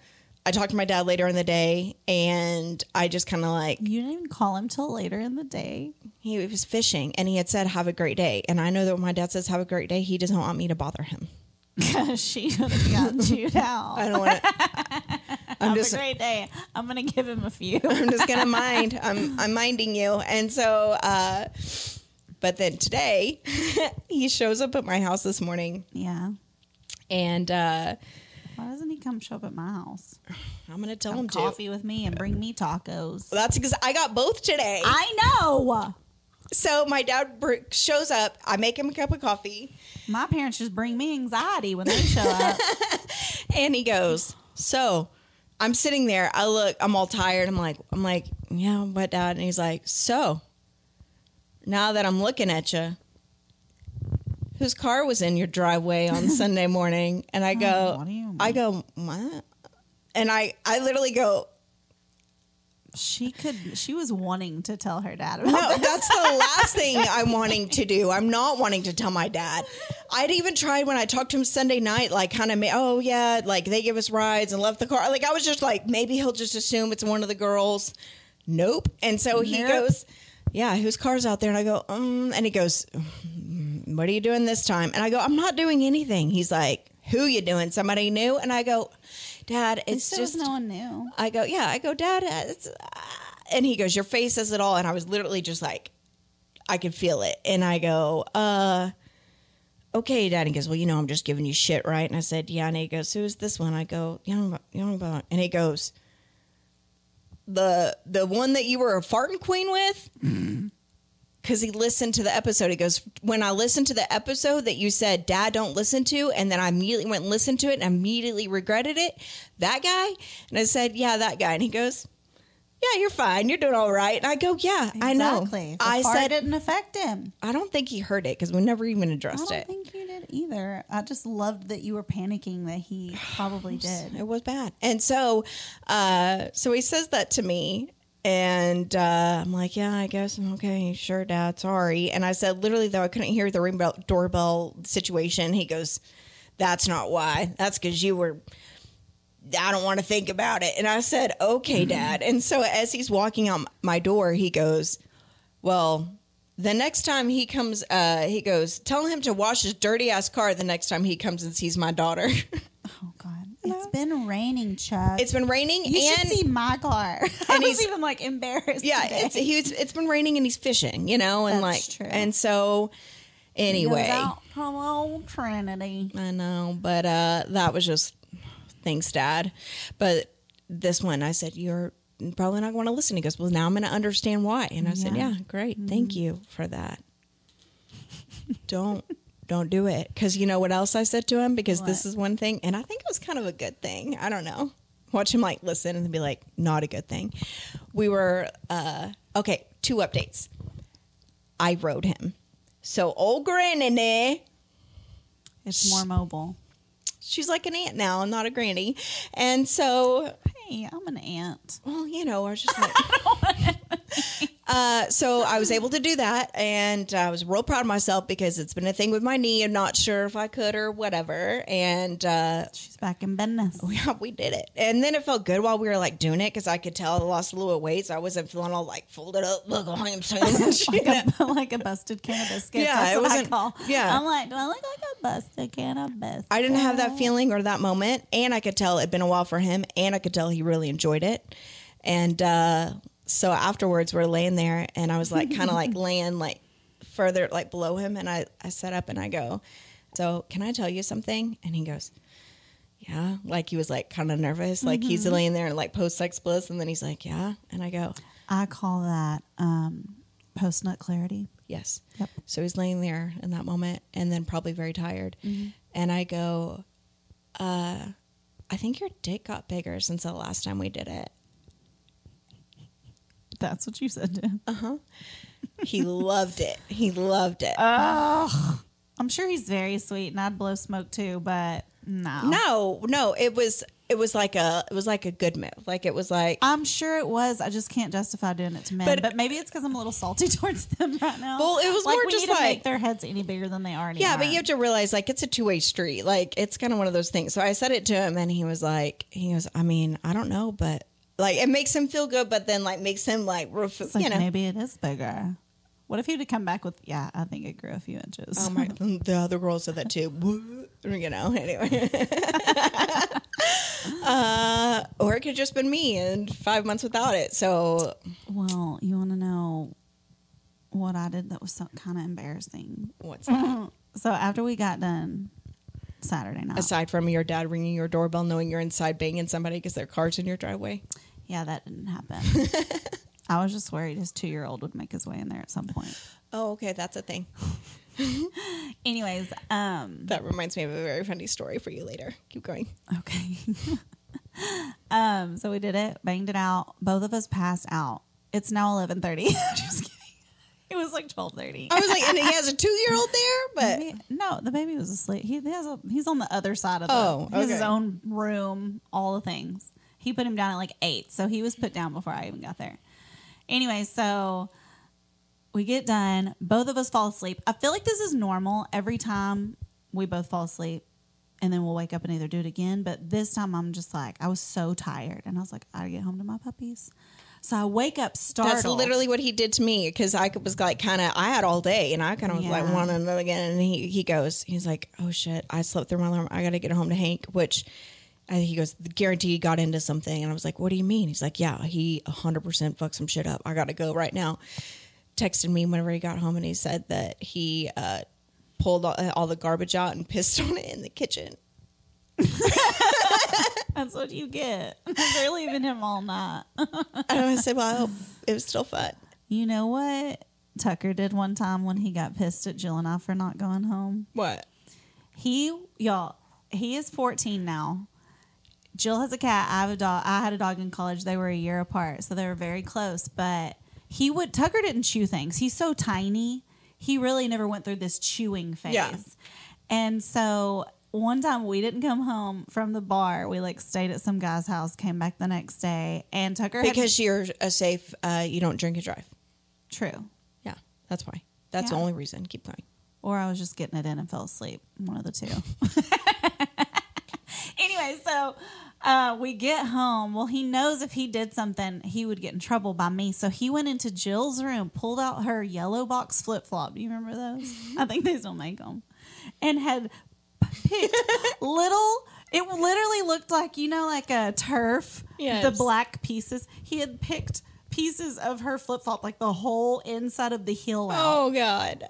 Speaker 1: I talked to my dad later in the day and I just kind of like,
Speaker 2: You didn't even call him till later in the day.
Speaker 1: he was fishing and he had said, have a great day. And I know that when my dad says, have a great day, he doesn't want me to bother him. <laughs>
Speaker 2: she would have gotten chewed out.
Speaker 1: I don't want to. <laughs> I'm
Speaker 2: Have
Speaker 1: just,
Speaker 2: a great day. I'm gonna give him a few.
Speaker 1: I'm just gonna <laughs> mind. I'm, I'm minding you. And so, uh, but then today, he shows up at my house this morning,
Speaker 2: yeah.
Speaker 1: and uh,
Speaker 2: Why doesn't he come show up at my house? <sighs>
Speaker 1: I'm gonna tell
Speaker 2: Have
Speaker 1: him to.
Speaker 2: coffee with me and bring me tacos.
Speaker 1: That's because I got both today.
Speaker 2: I know.
Speaker 1: so my dad shows up. I make him a cup of coffee,
Speaker 2: My parents just bring me anxiety when they show up. <laughs>
Speaker 1: and he goes, "So." I'm sitting there. I look. I'm all tired. I'm like, I'm like, yeah, but Dad? And he's like, so. Now that I'm looking at you, whose car was in your driveway on <laughs> Sunday morning? And I go,
Speaker 2: Oh, what do you
Speaker 1: I go, what? And I, I literally go,
Speaker 2: she could. She was wanting to tell her dad about
Speaker 1: no,
Speaker 2: this.
Speaker 1: that's the last thing <laughs> I'm wanting to do. I'm not wanting to tell my dad. I'd even tried when I talked to him Sunday night, like kind of, oh yeah, like they give us rides and left the car. Like I was just like, maybe he'll just assume it's one of the girls. Nope. And so he
Speaker 2: Nope.
Speaker 1: goes, yeah, whose car's out there? And I go, um, and he goes, "Mm, what are you doing this time? And I go, I'm not doing anything. He's like, who you doing? Somebody new? And I go, Dad, it's
Speaker 2: least
Speaker 1: just
Speaker 2: no one new.
Speaker 1: I go, yeah. I go, Dad, uh, it's, uh," and he goes, your face says it all. And I was literally just like, I could feel it. And I go, uh, okay, Dad. He goes, well, you know, I'm just giving you shit, right? And I said, yeah. And he goes, who is this one? I go, you know, you and he goes, the the one that you were a farting queen with. Because he listened to the episode. He goes, When I listened to the episode that you said, Dad, don't listen to, and then I immediately went and listened to it and immediately regretted it, that guy? And I said, Yeah, that guy. And he goes, Yeah, you're fine. You're doing all right. And I go, Yeah, I know.
Speaker 2: The
Speaker 1: I said,
Speaker 2: didn't affect him.
Speaker 1: I don't think he heard it because we never even addressed it.
Speaker 2: I don't
Speaker 1: it.
Speaker 2: think you did either. I just loved that you were panicking that he probably did. <sighs>
Speaker 1: It was bad. And so, uh, so he says that to me. And uh, I'm like, yeah, I guess I'm okay. Sure, Dad. Sorry. And I said, literally, though, I couldn't hear the ring bell, doorbell situation. He goes, that's not why. That's because you were. I don't want to think about it. And I said, okay, Dad. And so as he's walking out my door, he goes, well, the next time he comes, uh, he goes, tell him to wash his dirty ass car the next time he comes and sees my daughter. <laughs>
Speaker 2: Oh God, it's been raining, Chuck.
Speaker 1: it's been raining
Speaker 2: you
Speaker 1: and
Speaker 2: should see my car. I <laughs>
Speaker 1: and
Speaker 2: was
Speaker 1: he's-
Speaker 2: even like embarrassed.
Speaker 1: yeah,
Speaker 2: today.
Speaker 1: it's he's it's been raining and he's fishing, you know, and like
Speaker 2: true.
Speaker 1: and so anyway,
Speaker 2: from old Trinity.
Speaker 1: I know, but uh that was just thanks, Dad. But this one, I said you're probably not going to listen. He goes, well, now I'm going to understand why, and I said,
Speaker 2: Yeah.
Speaker 1: yeah, great, thank you for that. don't don't do it because you know what else I said to him because this is one thing, and I think it was kind of a good thing. I don't know. Watch him like listen and be like, not a good thing. We were uh okay. Two updates. I rode him. So old granny
Speaker 2: It's more mobile.
Speaker 1: she's like an aunt now not a granny. And so,
Speaker 2: Hey, I'm an aunt.
Speaker 1: well, you know, I was just <laughs> like, uh, so I was able to do that. And I was real proud of myself because it's been a thing with my knee. I'm not sure if I could or whatever. And, uh,
Speaker 2: She's back in business. <laughs>
Speaker 1: yeah, we did it. And then it felt good while we were like doing it because I could tell I lost a little weight. So I wasn't feeling all like folded up like <laughs> a ham sandwich. you know?
Speaker 2: like, a, like a busted can of biscuits.
Speaker 1: Yeah,
Speaker 2: That's
Speaker 1: it
Speaker 2: what I
Speaker 1: wasn't-
Speaker 2: call.
Speaker 1: yeah.
Speaker 2: I'm like, do I look like a busted can of biscuits?
Speaker 1: I didn't have that feeling or that moment, and I could tell it'd been a while for him, and I could tell he really enjoyed it. And uh, so afterwards, we're laying there, and I was like, kind of like <laughs> laying like further like below him, and I I sat up and I go, "So can I tell you something?" And he goes, "Yeah," like he was like kind of nervous, like he's laying there and like post sex bliss, and then he's like, "Yeah," and I go,
Speaker 2: I call that um, post nut clarity.
Speaker 1: Yes.
Speaker 2: Yep.
Speaker 1: So he's laying there in that moment and then probably very tired. And I go, uh, I think your dick got bigger since the last time we did it.
Speaker 2: That's what you said to him. Uh-huh.
Speaker 1: He loved it. He loved it.
Speaker 2: Oh, I'm sure he's very sweet, and I'd blow smoke too, but no.
Speaker 1: no, no, it was it was like a it was like a good move. Like it was like
Speaker 2: I'm sure it was. I just can't justify doing it to men.
Speaker 1: But-
Speaker 2: But, maybe it's because I'm a little salty <laughs> towards them right now.
Speaker 1: Well, it was
Speaker 2: like
Speaker 1: more
Speaker 2: we
Speaker 1: just
Speaker 2: need to
Speaker 1: like-
Speaker 2: make their heads any bigger than they already
Speaker 1: yeah,
Speaker 2: are.
Speaker 1: but you have to realize like it's a two way street. Like it's kind of one of those things. So I said it to him, and he was like, he goes, I mean, I don't know, but like it makes him feel good, but then like makes him like, ref-
Speaker 2: like
Speaker 1: you know,
Speaker 2: maybe it is bigger. What if he'd have come back with, yeah, I think it grew a few inches.
Speaker 1: Oh my! <laughs> The other girl said that too. You know. Anyway, <laughs> uh, or it could just been me and five months without it. So
Speaker 2: well, you want to know what I did that was so kind of embarrassing.
Speaker 1: what's that? <laughs>
Speaker 2: So after we got done Saturday night,
Speaker 1: Aside from your dad ringing your doorbell, knowing you're inside banging somebody because their car's in your driveway.
Speaker 2: Yeah, that didn't happen. <laughs> I was just worried his two year old would make his way in there at some point.
Speaker 1: Oh, okay, that's a thing. <laughs>
Speaker 2: Anyways, um,
Speaker 1: That reminds me of a very funny story for you later. Keep going.
Speaker 2: Okay. <laughs> um, so we did it, banged it out. Both of us passed out. It's now eleven thirty. Just kidding. It was like twelve thirty.
Speaker 1: I was like, and he has a two year old there, but
Speaker 2: no, the baby was asleep. He has a he's on the other side of the
Speaker 1: Oh,
Speaker 2: has his own room, all the things. He put him down at like eight, so he was put down before I even got there. Anyway, so we get done. Both of us fall asleep. I feel like this is normal every time we both fall asleep and then we'll wake up and either do it again. But this time I'm just like, I was so tired. And I was like, I gotta get home to my puppies. So I wake up startled.
Speaker 1: That's literally what he did to me because I was like, kind of, I had all day and I kind of was like,
Speaker 2: Yeah.
Speaker 1: wanting it again. And he, he goes, he's like, oh shit, I slept through my alarm. I got to get home to Hank, which I, he goes, guarantee he got into something. And I was like, what do you mean? He's like, yeah, he 100% fucked some shit up. I got to go right now. Texted me whenever he got home and he said that he uh, pulled all, all the garbage out and <laughs> pissed on it in the kitchen. <laughs>
Speaker 2: That's what you get. <laughs> They're leaving him all night.
Speaker 1: And I said, well, I hope it was still fun.
Speaker 2: You know what? Tucker did one time when he got pissed at Jill and I for not going home?
Speaker 1: What?
Speaker 2: He, y'all, he is 14 now. Jill has a cat. I have a dog. I had a dog in college. They were a year apart, so they were very close. But he would Tucker didn't chew things. He's so tiny. He really never went through this chewing phase.
Speaker 1: Yeah.
Speaker 2: And so one time we didn't come home from the bar. We like stayed at some guy's house, came back the next day, and Tucker had-
Speaker 1: Because you're a safe, uh, you don't drink and drive.
Speaker 2: true.
Speaker 1: Yeah, that's why. That's the only reason. Keep going.
Speaker 2: or I was just getting it in and fell asleep. One of the two. <laughs> <laughs> anyway, so uh, we get home. Well, he knows if he did something, he would get in trouble by me. So he went into Jill's room, pulled out her yellow box flip flop. Do you remember those? I think they still make them. And had picked <laughs> little. It literally looked like you know, like a turf. The black pieces. He had picked pieces of her flip flop, like the whole inside of the heel out.
Speaker 1: Oh God,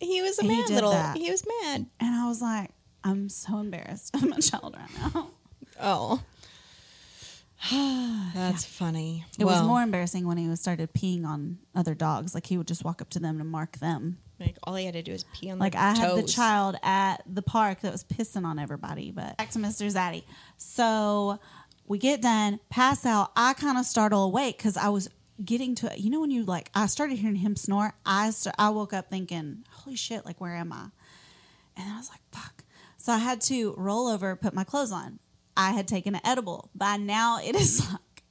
Speaker 1: he was a
Speaker 2: He
Speaker 1: mad
Speaker 2: did
Speaker 1: little.
Speaker 2: that.
Speaker 1: He was mad.
Speaker 2: And I was like, I'm so embarrassed <laughs> of my child right now.
Speaker 1: Oh, <sighs> that's funny.
Speaker 2: It was
Speaker 1: Well,
Speaker 2: more embarrassing when he was started peeing on other dogs. Like he would just walk up to them to mark them.
Speaker 1: like all he had to do was pee on
Speaker 2: Like
Speaker 1: their
Speaker 2: I had the
Speaker 1: toes.
Speaker 2: child at the park that was pissing on everybody. But back to Mr. Zaddy. So we get done, pass out. I kind of startle awake because I was getting to you know when you like I started hearing him snore. I st- I woke up thinking, holy shit, like where am I? And I was like, fuck. So I had to roll over, put my clothes on. I had taken an edible. By now it is mm-hmm. like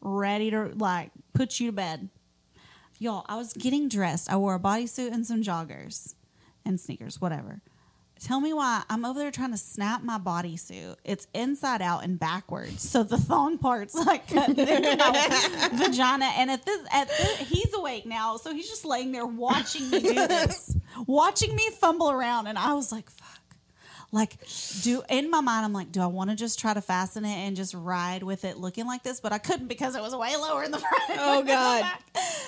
Speaker 2: ready to like put you to bed. Y'all, I was getting dressed. I wore a bodysuit and some joggers and sneakers, whatever. Tell me why I'm over there trying to snap my bodysuit. It's inside out and backwards, so the thong part's like cut into my <laughs> vagina. And at this, at this, he's awake now, so he's just laying there watching me do this, <laughs> watching me fumble around. And I was like, "Fuck." Like, do in my mind, I'm like, do I want to just try to fasten it and just ride with it looking like this? But I couldn't because it was way lower in the <laughs> front.
Speaker 1: Oh, God.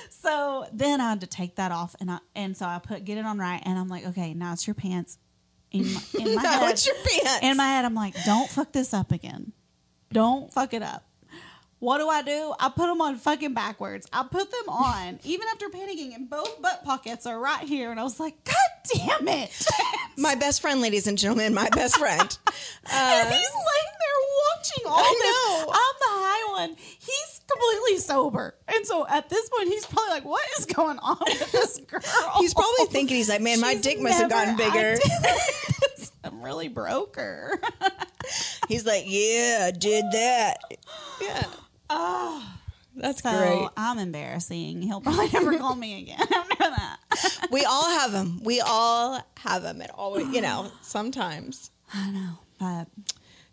Speaker 2: so then I had to take that off, and I and so I put get it on right, and I'm like, okay, now it's your pants. In my, in <laughs> my
Speaker 1: Now
Speaker 2: head,
Speaker 1: it's your pants.
Speaker 2: In my head, I'm like, don't fuck this up again. Don't fuck it up. What do I do? I put them on fucking backwards. I put them on <laughs> even after panicking, and both butt pockets are right here. And I was like, God damn it! <laughs>
Speaker 1: My best friend, ladies and gentlemen, my best friend. <laughs>
Speaker 2: and he's uh, laying there watching all
Speaker 1: I
Speaker 2: this.
Speaker 1: know.
Speaker 2: I'm the high one. He's completely sober, and so at this point, he's probably like, "What is going on with this girl?"
Speaker 1: He's probably thinking he's like, man, my dick must have gotten bigger.
Speaker 2: I'm really broke her.
Speaker 1: He's like, yeah, I did that. <gasps> Yeah.
Speaker 2: Oh,
Speaker 1: That's
Speaker 2: so
Speaker 1: great.
Speaker 2: I'm embarrassing. He'll probably never call me again <laughs> after that. <laughs>
Speaker 1: We all have them. We all have them. It always, you know, sometimes.
Speaker 2: I know, but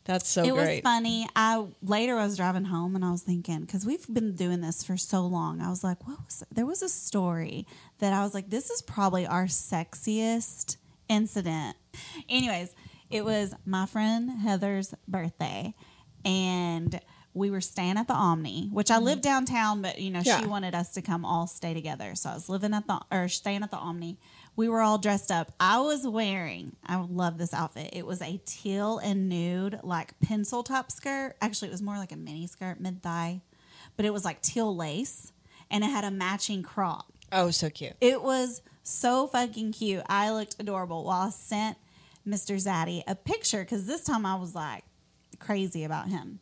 Speaker 1: That's so
Speaker 2: it was funny. I later I was driving home and I was thinking because we've been doing this for so long. I was like, what was there was a story that I was like, this is probably our sexiest incident. Anyways, it was my friend Heather's birthday, and we were staying at the Omni, which I live mm-hmm. downtown, but you know
Speaker 1: Yeah.
Speaker 2: she wanted us to come all stay together. So I was living at the or staying at the Omni. We were all dressed up. I was wearing, I love this outfit. It was a teal and nude, like pencil top skirt. Actually, it was more like a mini skirt, mid thigh, but it was like teal lace and it had a matching crop.
Speaker 1: oh, so cute.
Speaker 2: It was so fucking cute. I looked adorable. While I sent Mr. Zaddy a picture because this time I was like crazy about him.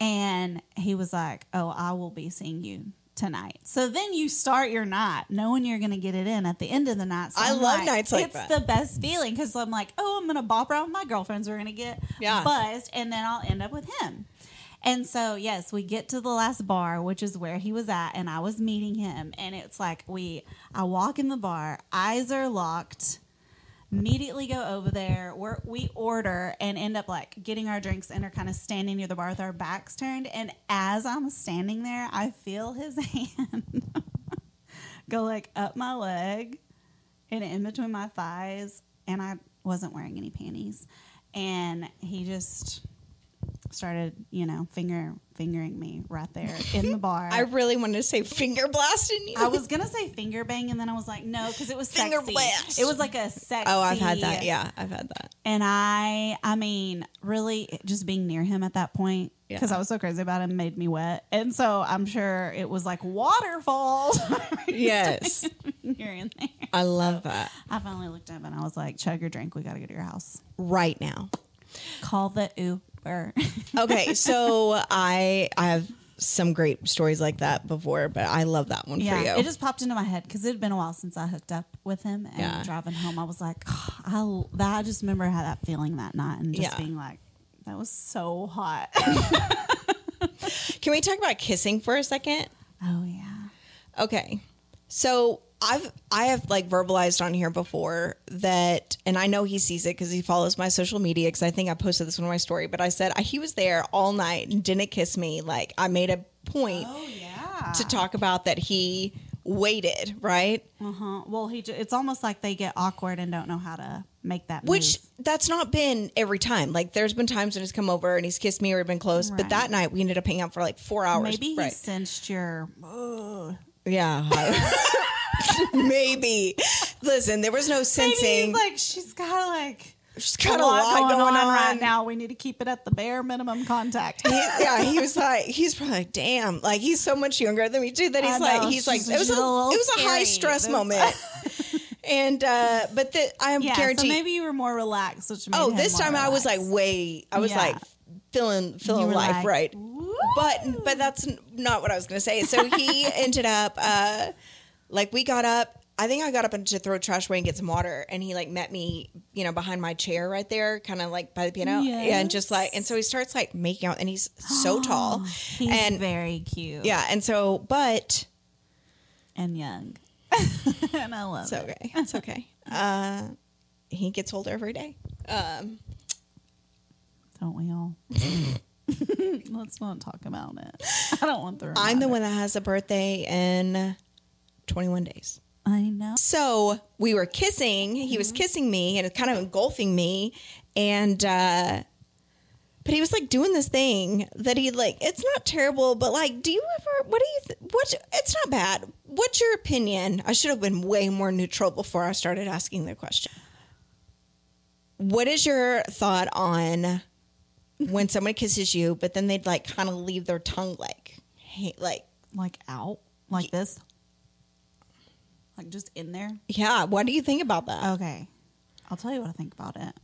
Speaker 2: And he was like, Oh, I will be seeing you tonight. So then you start your night knowing you're going to get it in at the end of the night. So
Speaker 1: I
Speaker 2: I'm
Speaker 1: love nights like
Speaker 2: it's
Speaker 1: that.
Speaker 2: the best feeling because I'm like, Oh, I'm going to bop around with my girlfriends. We're going to get
Speaker 1: Yeah.
Speaker 2: buzzed and then I'll end up with him. And so, yes, we get to the last bar, which is where he was at, and I was meeting him. And it's like we, I walk in the bar, eyes are locked, immediately go over there. We're, we order and end up like getting our drinks and are kind of standing near the bar with our backs turned. And as I'm standing there, I feel his <laughs> hand go like up my leg and in between my thighs. And I wasn't wearing any panties. And he just started, you know, finger fingering me right there in the <laughs> bar.
Speaker 1: I really wanted to say finger blasting you.
Speaker 2: I was gonna say finger bang, and then I was like, no, because it was
Speaker 1: Finger
Speaker 2: sexy.
Speaker 1: blast.
Speaker 2: It was like a sexy.
Speaker 1: Oh, I've had that. Yeah, I've had that.
Speaker 2: And I, I mean, really, just being near him at that point, because
Speaker 1: Yeah.
Speaker 2: I was so crazy about him, made me wet. And so I'm sure it was like waterfalls. <laughs>
Speaker 1: Yes. <laughs>
Speaker 2: here and there.
Speaker 1: I love that.
Speaker 2: I finally looked up and I was like, chug your drink. We got to go to your house.
Speaker 1: Right now.
Speaker 2: Call the Uber. <laughs>
Speaker 1: Okay, so I I have some great stories like that before, but I love that one for
Speaker 2: yeah,
Speaker 1: you.
Speaker 2: it just popped into my head because it had been a while since I hooked up with him. And
Speaker 1: Yeah.
Speaker 2: driving home, I was like, oh, I, that, I just remember how that feeling that night and just
Speaker 1: Yeah.
Speaker 2: being like, that was so hot. <laughs> <laughs>
Speaker 1: Can we talk about kissing for a second?
Speaker 2: oh, yeah.
Speaker 1: Okay. So I've I have like verbalized on here before that, and I know he sees it because he follows my social media. Because I think I posted this one on my story. But I said he was there all night and didn't kiss me. Like I made a point
Speaker 2: Oh, yeah.
Speaker 1: to talk about that he waited, right?
Speaker 2: Uh-huh. Well, he. It's almost like they get awkward and don't know how to make that.
Speaker 1: Which
Speaker 2: move.
Speaker 1: that's not been every time. Like there's been times when he's come over and he's kissed me or been close. But that night we ended up hanging out for like four hours.
Speaker 2: maybe he
Speaker 1: right?
Speaker 2: sensed your.
Speaker 1: Yeah. <laughs> <laughs> <laughs> Maybe. Listen, there was no sensing.
Speaker 2: like she's got like.
Speaker 1: she's got a
Speaker 2: lot, going,
Speaker 1: going
Speaker 2: on,
Speaker 1: on.
Speaker 2: right now. We need to keep it at the bare minimum contact.
Speaker 1: He- yeah, he was <laughs> like, he's probably like, damn, like he's so much younger than me too. That he's
Speaker 2: I
Speaker 1: like, he's like, it was a, it was a high stress
Speaker 2: This-
Speaker 1: moment. <laughs> and uh but the I'm
Speaker 2: yeah,
Speaker 1: guaranteed.
Speaker 2: so maybe you were more relaxed, which
Speaker 1: oh, this time I was like, way, I was
Speaker 2: Yeah.
Speaker 1: like feeling feeling life
Speaker 2: like,
Speaker 1: right.
Speaker 2: "Woo."
Speaker 1: But but that's not what I was gonna say. So he ended up uh like we got up. I think I got up and to throw trash away and get some water, and he like met me, you know, behind my chair right there, kind of like by the piano, and just like, and so he starts like making out, and he's so <gasps> tall,
Speaker 2: He's
Speaker 1: and
Speaker 2: very cute.
Speaker 1: yeah, and so, but
Speaker 2: and young. <laughs> and I love
Speaker 1: it's
Speaker 2: it.
Speaker 1: okay, it's okay. <laughs> Uh, he gets older every day. Um,
Speaker 2: Don't we all? <laughs> Let's not talk about it. I don't want the.
Speaker 1: I'm the one that has a birthday in 21 days.
Speaker 2: I know.
Speaker 1: So we were kissing. He was kissing me and it's kind of engulfing me. And, uh, but he was like doing this thing that he like, it's not terrible, but like, do you ever, what do you, th- what, it's not bad. What's your opinion? I should have been way more neutral before I started asking the question. What is your thought on when <laughs> someone kisses you, but then they'd like kind of leave their tongue like, hey, like,
Speaker 2: Like out, like this, like just in there.
Speaker 1: yeah, what do you think about that?
Speaker 2: Okay, I'll tell you what I think about it.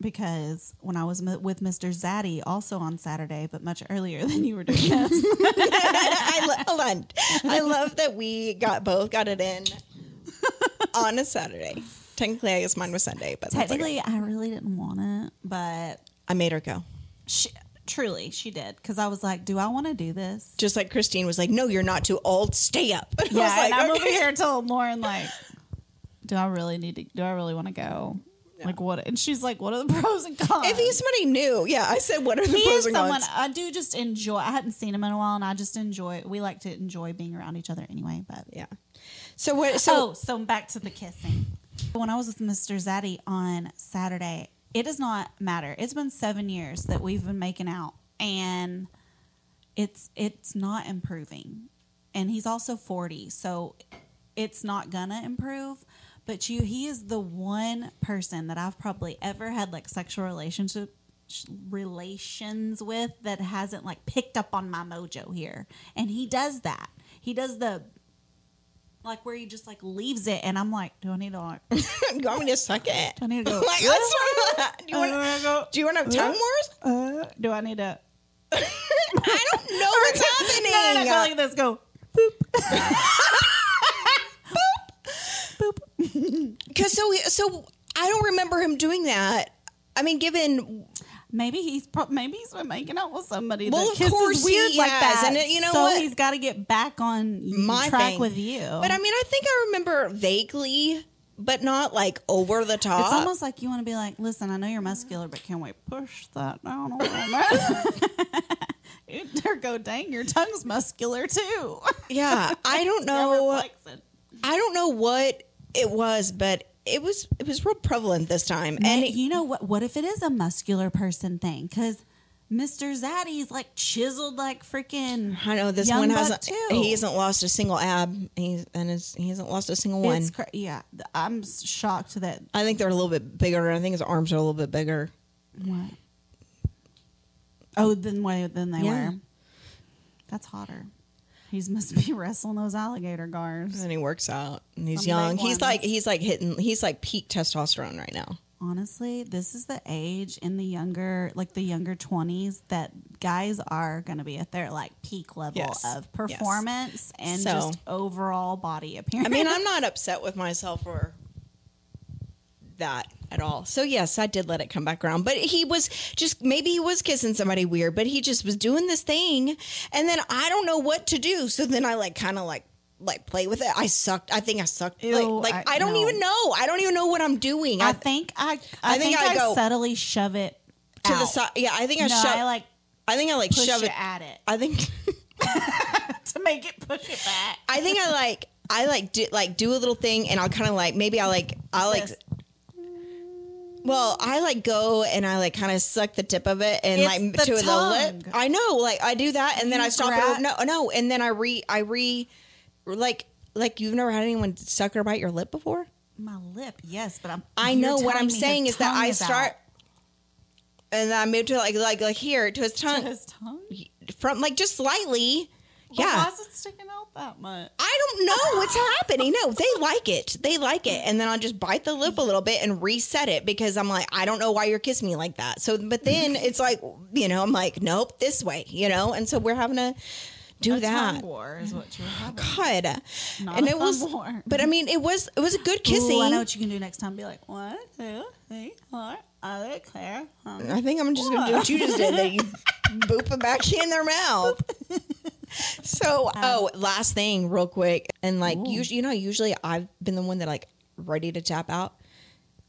Speaker 2: Because when I was m- with Mr. Zaddy, also on Saturday, but much earlier <laughs> than you were doing <laughs> this,
Speaker 1: I lo- hold on. I <laughs> love that we got both got it in on a Saturday. Technically, I guess mine was Sunday, but that's okay.
Speaker 2: technically, I really didn't want it, but
Speaker 1: I made her go.
Speaker 2: she, truly, she did. Because I was like, "Do I want to do this?"
Speaker 1: Just like Christine was like, "No, you're not too old. Stay up." <laughs> I was
Speaker 2: Yeah,
Speaker 1: like,
Speaker 2: and I'm over here <laughs> telling Lauren like, "Do I really need to? Do I really want to go? Like what?" And she's like, "What are the pros and cons?"
Speaker 1: If he's somebody new, yeah, I said, "What are the
Speaker 2: he
Speaker 1: pros
Speaker 2: is
Speaker 1: and
Speaker 2: someone
Speaker 1: cons?"
Speaker 2: I do just enjoy. I hadn't seen him in a while, and I just enjoy. We like to enjoy being around each other anyway. But
Speaker 1: Yeah. So what? So
Speaker 2: oh, so back to the kissing. When I was with Mr. Zaddy on Saturday, it does not matter. It's been seven years that we've been making out, and it's it's not improving. And he's also forty, so it's not gonna improve. But you, he is the one person that I've probably ever had like sexual relationship sh- relations with that hasn't like picked up on my mojo here, and he does that. He does the like where he just like leaves it, and I'm like, do I need to like? <laughs> <laughs> Do
Speaker 1: you want me to suck it?
Speaker 2: I need to go? <laughs>
Speaker 1: Like, that's what- do you want?
Speaker 2: Uh, go-
Speaker 1: Do you want to have tongue wars?
Speaker 2: uh, do I need to?
Speaker 1: I don't know what's happening.
Speaker 2: No, no, no, go like this. Go.
Speaker 1: Because so so I don't remember him doing that. I mean, given
Speaker 2: Maybe he's pro- maybe he's been making out with somebody
Speaker 1: Well,
Speaker 2: that
Speaker 1: of course
Speaker 2: weird like
Speaker 1: has,
Speaker 2: that.
Speaker 1: and it- you know
Speaker 2: so
Speaker 1: what?
Speaker 2: he's got to get back on
Speaker 1: my
Speaker 2: track
Speaker 1: thing.
Speaker 2: with you.
Speaker 1: But I mean, I think I remember vaguely, but not like over the top.
Speaker 2: it's almost like you want to be like, listen, I know you're muscular, but can we push that down a little bit? <laughs> or go, dang, your tongue's muscular too.
Speaker 1: yeah, I don't <laughs> know. I don't know what it was, but it was it was real prevalent this time.
Speaker 2: And
Speaker 1: And
Speaker 2: you know what? What if it is a muscular person thing? Because Mr. Zaddy's like chiseled like freaking.
Speaker 1: I know this one hasn't.
Speaker 2: too.
Speaker 1: He hasn't lost a single ab. He's and his, he hasn't lost a single one.
Speaker 2: It's cra- yeah, I'm shocked that.
Speaker 1: I think they're a little bit bigger. I think his arms are a little bit bigger.
Speaker 2: What? Oh, than way than they
Speaker 1: Yeah.
Speaker 2: were. That's hotter. He's must be <laughs> wrestling those alligator guards.
Speaker 1: And he works out. And he's
Speaker 2: Some
Speaker 1: young. He's like he's like hitting. He's like peak testosterone right now.
Speaker 2: Honestly, this is the age in the younger, like the younger twenties, that guys are going to be at their like peak level
Speaker 1: Yes.
Speaker 2: of performance and
Speaker 1: So-
Speaker 2: just overall body appearance.
Speaker 1: I mean, I'm not upset with myself for that at all. So yes, I did let it come back around. But he was just maybe he was kissing somebody weird, but he just was doing this thing and then I don't know what to do. So then I like kind of like like play with it. I sucked. I think I sucked.
Speaker 2: Ew,
Speaker 1: like like
Speaker 2: I-
Speaker 1: I, don't
Speaker 2: no.
Speaker 1: even know. I don't even know what I'm doing.
Speaker 2: I
Speaker 1: I,
Speaker 2: think I, I,
Speaker 1: I think I go
Speaker 2: subtly shove it
Speaker 1: to the side. Yeah, I think I
Speaker 2: no,
Speaker 1: shove
Speaker 2: I like
Speaker 1: I think I like
Speaker 2: push
Speaker 1: shove
Speaker 2: it
Speaker 1: it.
Speaker 2: at it
Speaker 1: I think <laughs> <laughs>
Speaker 2: to make it push it back.
Speaker 1: I think I like I like do like do a little thing and I'll kind of like maybe I like I like
Speaker 2: This.
Speaker 1: Well I like go and I like kind of suck the tip of it and
Speaker 2: It's
Speaker 1: like
Speaker 2: the
Speaker 1: to the lip. I know like I do that and then I stop
Speaker 2: grab-
Speaker 1: it. No, no, and then I re I re like like you've never had anyone suck or bite your lip before.
Speaker 2: My lip, yes, but I'm.
Speaker 1: I
Speaker 2: you're
Speaker 1: know what
Speaker 2: telling
Speaker 1: I'm
Speaker 2: me his
Speaker 1: saying is that
Speaker 2: tongue
Speaker 1: I
Speaker 2: out.
Speaker 1: start and then I move to like like like here to his
Speaker 2: To
Speaker 1: tongue
Speaker 2: his tongue.
Speaker 1: from like just slightly. Yeah.
Speaker 2: why is it sticking out that much?
Speaker 1: I don't know what's happening. No, they like it. They like it. And then I'll just bite the lip a little bit and reset it because I'm like, I don't know why you're kissing me like that. So, but then <laughs> it's like, you know, I'm like, nope, this way, you know? And so we're having to do
Speaker 2: A
Speaker 1: that.
Speaker 2: war is what you're having.
Speaker 1: God.
Speaker 2: Not
Speaker 1: and
Speaker 2: a
Speaker 1: it was,
Speaker 2: war.
Speaker 1: but I mean, it was, it was a good kissing.
Speaker 2: Ooh, I know what you can do next time. Be like, one, two, three, four. I huh?"
Speaker 1: I think I'm just going to do what you just did. That you <laughs> boop it back in their mouth. <laughs> so, oh, um, last thing, real quick, and like
Speaker 2: Ooh.
Speaker 1: usually, you know, usually I've been the one that like ready to tap out.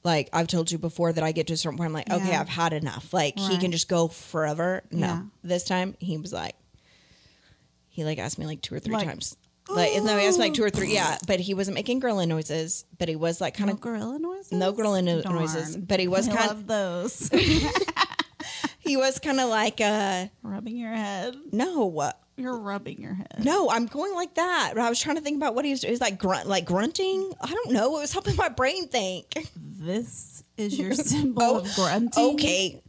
Speaker 1: Like I've told you before that I get to a certain point, I'm like, okay,
Speaker 2: Yeah.
Speaker 1: I've had enough. Like he can just go forever. No,
Speaker 2: Yeah.
Speaker 1: this time he was like, he like asked me like two or three
Speaker 2: Like,
Speaker 1: times. Like no, he asked me like two or three. Yeah, but he wasn't making gorilla noises. But he was like kind
Speaker 2: No
Speaker 1: of
Speaker 2: gorilla noises.
Speaker 1: no gorilla no- noises, but he was
Speaker 2: I
Speaker 1: kind-
Speaker 2: love those. <laughs> <laughs>
Speaker 1: he was kind of like uh
Speaker 2: rubbing your head.
Speaker 1: no. What?
Speaker 2: You're rubbing your head.
Speaker 1: No, I'm going like that. But I was trying to think about what he was doing. He's like grunt, like grunting. I don't know. It was helping my brain think.
Speaker 2: This is your <laughs> symbol
Speaker 1: Oh,
Speaker 2: of grunting.
Speaker 1: Okay,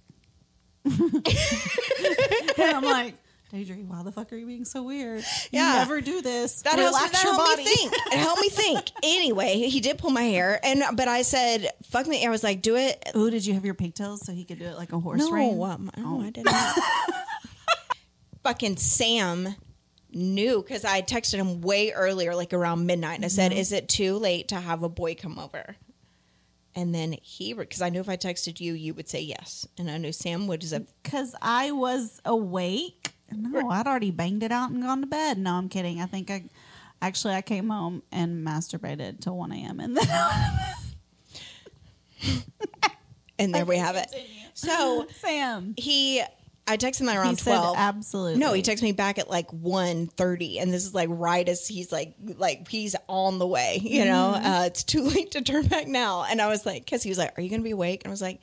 Speaker 1: <laughs>
Speaker 2: And I'm like, Daidrie, why the fuck are you being so weird? You
Speaker 1: Yeah.
Speaker 2: never do this.
Speaker 1: that helps,
Speaker 2: Relax
Speaker 1: that
Speaker 2: your
Speaker 1: helped
Speaker 2: body.
Speaker 1: me think. It helped me think. Anyway, he did pull my hair, and but I said, "Fuck me." I was like, "Do it."
Speaker 2: Ooh, did you have your pigtails so he could do it like a horse
Speaker 1: No,
Speaker 2: rein?
Speaker 1: um, no,
Speaker 2: Oh.
Speaker 1: I didn't. <laughs> Fucking Sam knew because I texted him way earlier, like around midnight, and I said,
Speaker 2: Mm-hmm.
Speaker 1: "Is it too late to have a boy come over?" And then he, because I knew if I texted you, you would say yes, and I knew Sam would
Speaker 2: Because I was awake. No, I'd already banged it out and gone to bed. No, I'm kidding. I think I actually I came home and masturbated till 1 a.m. and then <laughs>
Speaker 1: and there we have it. So <laughs>
Speaker 2: Sam.
Speaker 1: he, I texted him at around
Speaker 2: he said
Speaker 1: twelve.
Speaker 2: absolutely.
Speaker 1: No, he texted me back at like 1.30 and this is like right as he's like like he's on the way, you know.
Speaker 2: Mm-hmm.
Speaker 1: Uh, it's too <laughs> late to turn back now. And I was like, because he was like, "Are you gonna be awake?" And I was like,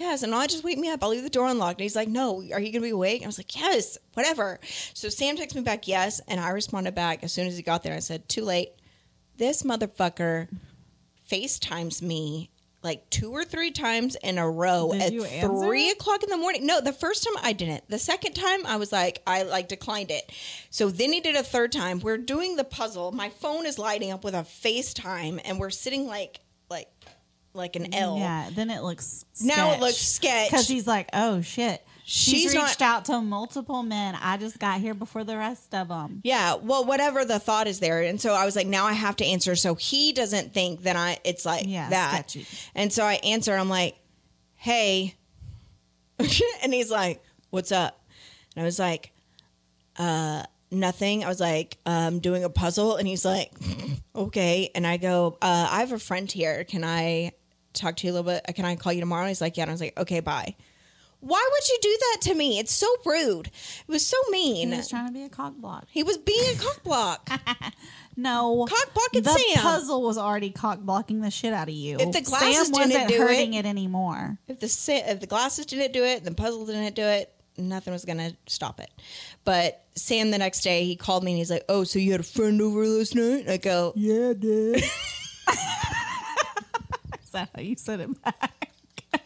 Speaker 1: "Yes." And I just wake me up. I'll leave the door unlocked. And he's like, "No, are you gonna be awake?" And I was like, "Yes, whatever." So Sam texted me back, "Yes," and I responded back as soon as he got there. I said, "Too late." This motherfucker FaceTimes me like two or three times in a row
Speaker 2: Did
Speaker 1: at three o'clock in the morning. No, the first time I didn't. The second time I was like, I like declined it. So then he did a third time. We're doing the puzzle. My phone is lighting up with a FaceTime, and we're sitting like like an L.
Speaker 2: Yeah, then it looks
Speaker 1: Now it looks sketch.
Speaker 2: because he's like, oh shit. She's,
Speaker 1: She's not-
Speaker 2: reached out to multiple men. I just got here before the rest of them.
Speaker 1: Yeah, well, whatever the thought is there, and so I was like, now I have to answer, so he doesn't think that I it's like
Speaker 2: Yeah,
Speaker 1: that,
Speaker 2: sketchy.
Speaker 1: and so I answer. I'm like, hey, <laughs> and he's like, what's up? And I was like, uh, nothing. I was like, um, doing a puzzle, and he's like, <laughs> okay. And I go, uh, I have a friend here. Can I talk to you a little bit? Can I call you tomorrow? He's like, yeah. And I was like, okay, bye. Why would you do that to me? It's so rude. It was so mean.
Speaker 2: He was trying to be a cock block.
Speaker 1: He was being a cock block. <laughs>
Speaker 2: No,
Speaker 1: Cock blocking
Speaker 2: the
Speaker 1: Sam.
Speaker 2: puzzle was already cock blocking the shit out of you.
Speaker 1: If the glasses
Speaker 2: Sam
Speaker 1: didn't
Speaker 2: wasn't
Speaker 1: do
Speaker 2: hurting it. anymore.
Speaker 1: If the sa- if the glasses didn't do it, the puzzle didn't do it. nothing was gonna stop it. But Sam the next day he called me and he's like, "Oh, so you had a friend over last night?" I go, "Yeah, I did." <laughs>
Speaker 2: Is that how you said it back? <laughs>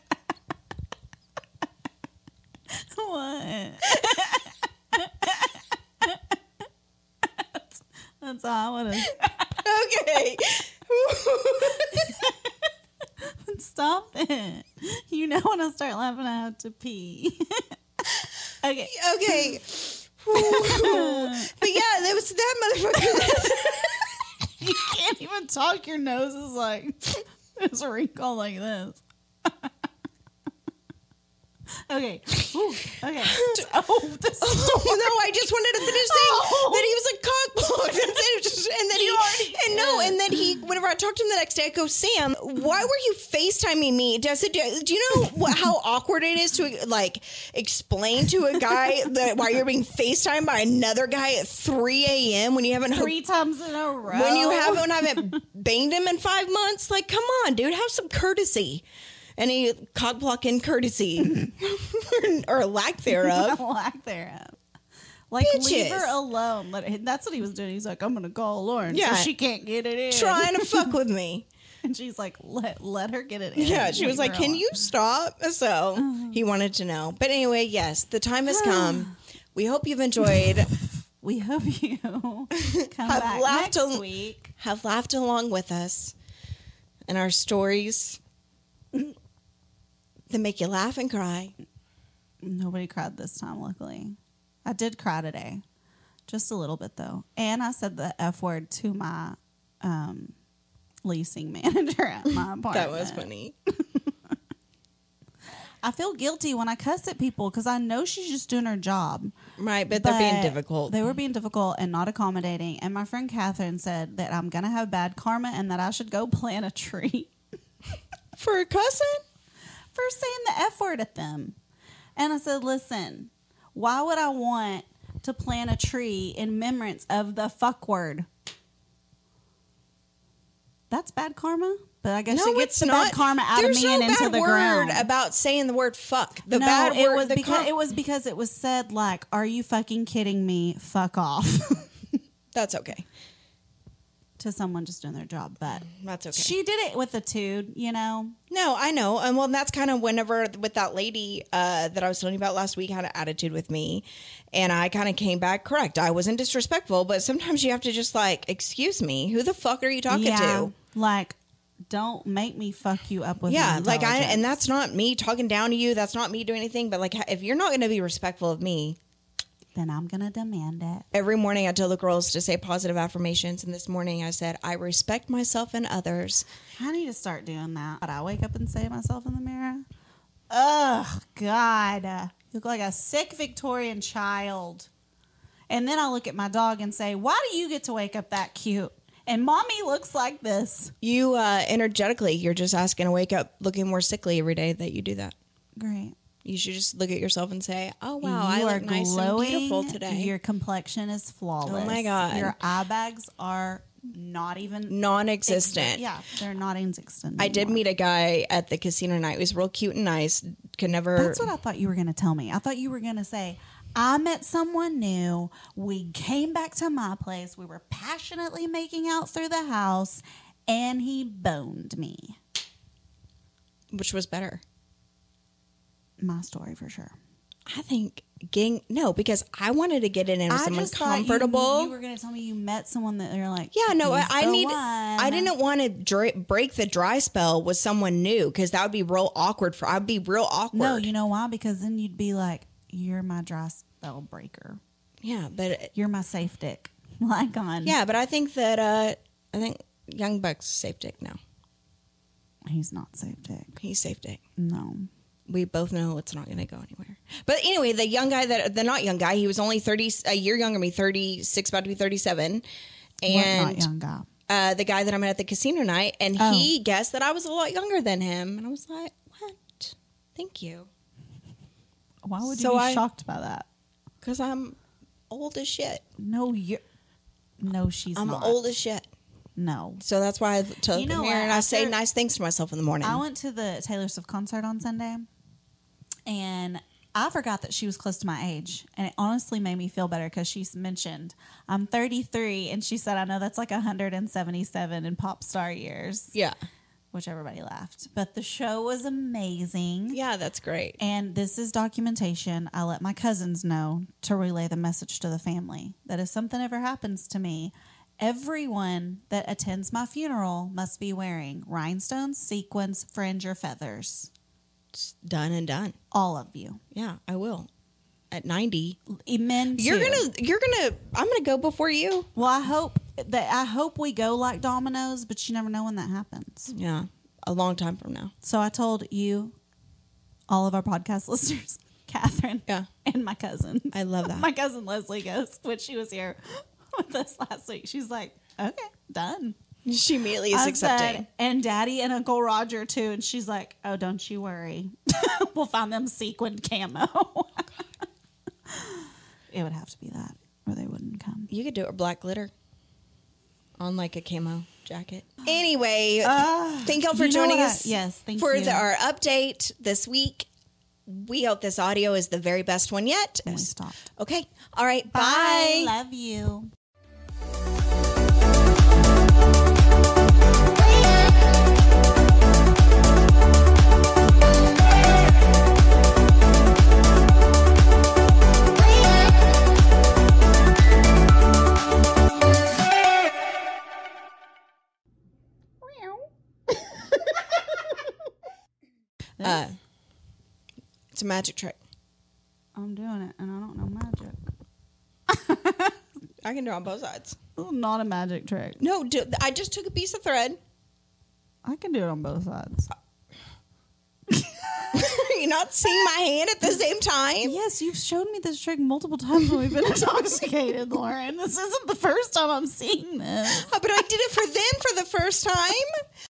Speaker 2: what? that's, that's how I would have.
Speaker 1: okay. <laughs>
Speaker 2: Stop it. You know when I start laughing, I have to pee. <laughs> okay.
Speaker 1: okay. but yeah, that was that motherfucker.
Speaker 2: You can't even talk. Your nose is like, <laughs> there's a recall like this. <laughs> okay. Ooh, okay. <laughs> Oh, <laughs> this
Speaker 1: oh no, I just wanted to finish saying <laughs>
Speaker 2: Oh.
Speaker 1: that he was a cockblock. That's it. Just- And then he and no, and then he whenever I talked to him the next day, I go, Sam, why were you FaceTiming me? Does it do, you know what, how awkward it is to like explain to a guy that why you're being FaceTimed by another guy at 3 a.m. when you haven't
Speaker 2: three times in a row.
Speaker 1: when you haven't haven't banged him in five months? Like, come on, dude, have some courtesy. Any cock blocking courtesy <laughs> or lack thereof. <laughs>
Speaker 2: lack thereof. Like leave her alone. Let, that's what he was doing. He's like, I'm gonna call Lauren.
Speaker 1: Yeah.
Speaker 2: so she can't get it in.
Speaker 1: trying to <laughs> fuck with me.
Speaker 2: And she's like, let let her get it in.
Speaker 1: Yeah, she was like, "Can
Speaker 2: alone."
Speaker 1: you stop?" So uh-huh. he wanted to know. But anyway, yes, the time has <sighs> come. We hope you've enjoyed,
Speaker 2: We hope you come
Speaker 1: Have
Speaker 2: back
Speaker 1: laughed
Speaker 2: next
Speaker 1: a-
Speaker 2: week.
Speaker 1: have laughed along with us, and our stories that make you laugh and cry.
Speaker 2: Nobody cried this time, luckily. I did cry today. Just a little bit though. And I said the F word to my um leasing <laughs> manager at my apartment. <laughs>
Speaker 1: That was funny. <laughs>
Speaker 2: I feel guilty when I cuss at people because I know she's just doing her job.
Speaker 1: Right, but, they're being difficult.
Speaker 2: They were being difficult and not accommodating. And my friend Catherine said that I'm gonna have bad karma and that I should go plant a tree
Speaker 1: For a cousin?
Speaker 2: For saying the F word at them. And I said, listen, why would I want to plant a tree in remembrance of the fuck word? That's bad karma. But I guess
Speaker 1: No,
Speaker 2: it gets the
Speaker 1: not.
Speaker 2: bad karma out
Speaker 1: There's
Speaker 2: of me
Speaker 1: no
Speaker 2: and into the
Speaker 1: word
Speaker 2: ground.
Speaker 1: about saying the word fuck. The
Speaker 2: no,
Speaker 1: bad
Speaker 2: it
Speaker 1: word.
Speaker 2: was because
Speaker 1: com-
Speaker 2: it was because it was said like, "Are you fucking kidding me? Fuck off." <laughs>
Speaker 1: That's okay.
Speaker 2: To someone just doing their job, but
Speaker 1: That's okay.
Speaker 2: she did it with a tude, you know.
Speaker 1: No, I know. And well, that's kind of whenever with that lady uh, that I was telling you about last week had an attitude with me. And I kind of came back correct. I wasn't disrespectful, but sometimes you have to just like, excuse me, who the fuck are you talking to?
Speaker 2: like don't make me fuck you up with
Speaker 1: Yeah, like I, and that's not me talking down to you. That's not me doing anything. But like, if you're not going to be respectful of me,
Speaker 2: then I'm gonna demand it.
Speaker 1: every morning I tell the girls to say positive affirmations. And this morning I said, I respect myself and others.
Speaker 2: I need to start doing that. But I wake up and say to myself in the mirror, "Ugh, God, you look like a sick Victorian child." And then I look at my dog and say, "Why do you get to wake up that cute?" And mommy looks like this.
Speaker 1: You uh, energetically, you're just asking to wake up looking more sickly every day that you do that.
Speaker 2: Great.
Speaker 1: You should just look at yourself and say, "Oh wow,
Speaker 2: you
Speaker 1: I look nice
Speaker 2: glowing.
Speaker 1: and beautiful today."
Speaker 2: Your complexion is flawless.
Speaker 1: Oh my God.
Speaker 2: Your eye bags are not even
Speaker 1: Non-existent.
Speaker 2: Yeah, they're not even existent.
Speaker 1: I did meet a guy at the casino night. He was real cute and nice. Could never.
Speaker 2: That's what I thought you were going to tell me. I thought you were going to say, I met someone new. We came back to my place. We were passionately making out through the house, and he boned me.
Speaker 1: which was better?
Speaker 2: My story for sure.
Speaker 1: I think getting no because I wanted to get in with someone
Speaker 2: just thought you-
Speaker 1: comfortable.
Speaker 2: You, were going to tell me you met someone that you're like,
Speaker 1: yeah, no, I,
Speaker 2: "He's
Speaker 1: I
Speaker 2: the
Speaker 1: need.
Speaker 2: one."
Speaker 1: I didn't want to dra- break the dry spell with someone new because that would be real awkward for. I'd be real awkward.
Speaker 2: No, you know why? Because then you'd be like, you're my dry spell breaker.
Speaker 1: yeah, but
Speaker 2: You're my safe dick. <laughs> Like on.
Speaker 1: yeah, but I think that uh I think Young Buck's safe dick now.
Speaker 2: He's not safe dick.
Speaker 1: He's safe dick.
Speaker 2: No.
Speaker 1: We both know it's not going to go anywhere. But anyway, the young guy that the not young guy, he was only thirty a year younger than me, thirty six, about to be thirty seven, and
Speaker 2: not young guy?
Speaker 1: uh, the guy that I met at the casino night, and
Speaker 2: Oh.
Speaker 1: he guessed that I was a lot younger than him, and I was like, "What? Thank you,"
Speaker 2: Why would you be
Speaker 1: I-
Speaker 2: shocked by that?
Speaker 1: because I'm old as shit.
Speaker 2: No, you. No, she's
Speaker 1: I'm
Speaker 2: not.
Speaker 1: old as shit.
Speaker 2: No.
Speaker 1: So that's why I took
Speaker 2: You know what?
Speaker 1: and I say nice things to myself in the morning.
Speaker 2: I went to the Taylor Swift concert on Sunday, and I forgot that she was close to my age, and it honestly made me feel better because she mentioned I'm 33, and she said I know that's like 177 in pop star years,
Speaker 1: Yeah.
Speaker 2: which everybody laughed. But the show was amazing.
Speaker 1: Yeah, that's great.
Speaker 2: And this is documentation. I let my cousins know to relay the message to the family that if something ever happens to me, everyone that attends my funeral must be wearing rhinestones, sequins, fringe, or feathers.
Speaker 1: It's done and done.
Speaker 2: All of you.
Speaker 1: Yeah, I will. At 90.
Speaker 2: Amen.
Speaker 1: You're going to you're going to I'm going to go before you.
Speaker 2: Well, I hope that I hope we go like dominoes, but you never know when that happens.
Speaker 1: Yeah, a long time from now.
Speaker 2: So I told you, all of our podcast <laughs> listeners, Catherine,
Speaker 1: Yeah.
Speaker 2: and my cousin.
Speaker 1: I love that. <laughs>
Speaker 2: My cousin Leslie goes when she was here <laughs> with us last week. She's like, "Okay, done."
Speaker 1: She immediately is
Speaker 2: I
Speaker 1: accepting.
Speaker 2: said, and Daddy and Uncle Roger too. And she's like, "Oh, don't you worry, <laughs> we'll find them sequined camo." <laughs> it would have to be that, or they wouldn't come.
Speaker 1: You could do it with black glitter on like a camo jacket. <gasps> Anyway, uh, thank y'all for
Speaker 2: you know
Speaker 1: joining
Speaker 2: what I-
Speaker 1: us.
Speaker 2: yes, thank
Speaker 1: for
Speaker 2: you.
Speaker 1: The, our update this week. We hope this audio is the very best one yet.
Speaker 2: And we stopped.
Speaker 1: Okay. All right.
Speaker 2: Bye.
Speaker 1: Bye.
Speaker 2: Love you.
Speaker 1: Uh, it's a magic trick.
Speaker 2: I'm doing it, and I don't know magic.
Speaker 1: I can do it on both sides.
Speaker 2: Not a magic trick.
Speaker 1: No, do, I just took a piece of thread.
Speaker 2: I can do it on both sides. <laughs>
Speaker 1: Are you not seeing my hand at the same time?
Speaker 2: Yes, you've shown me this trick multiple times when we've been <laughs> intoxicated, Lauren. This isn't the first time I'm seeing this.
Speaker 1: But I did it for them for the first time.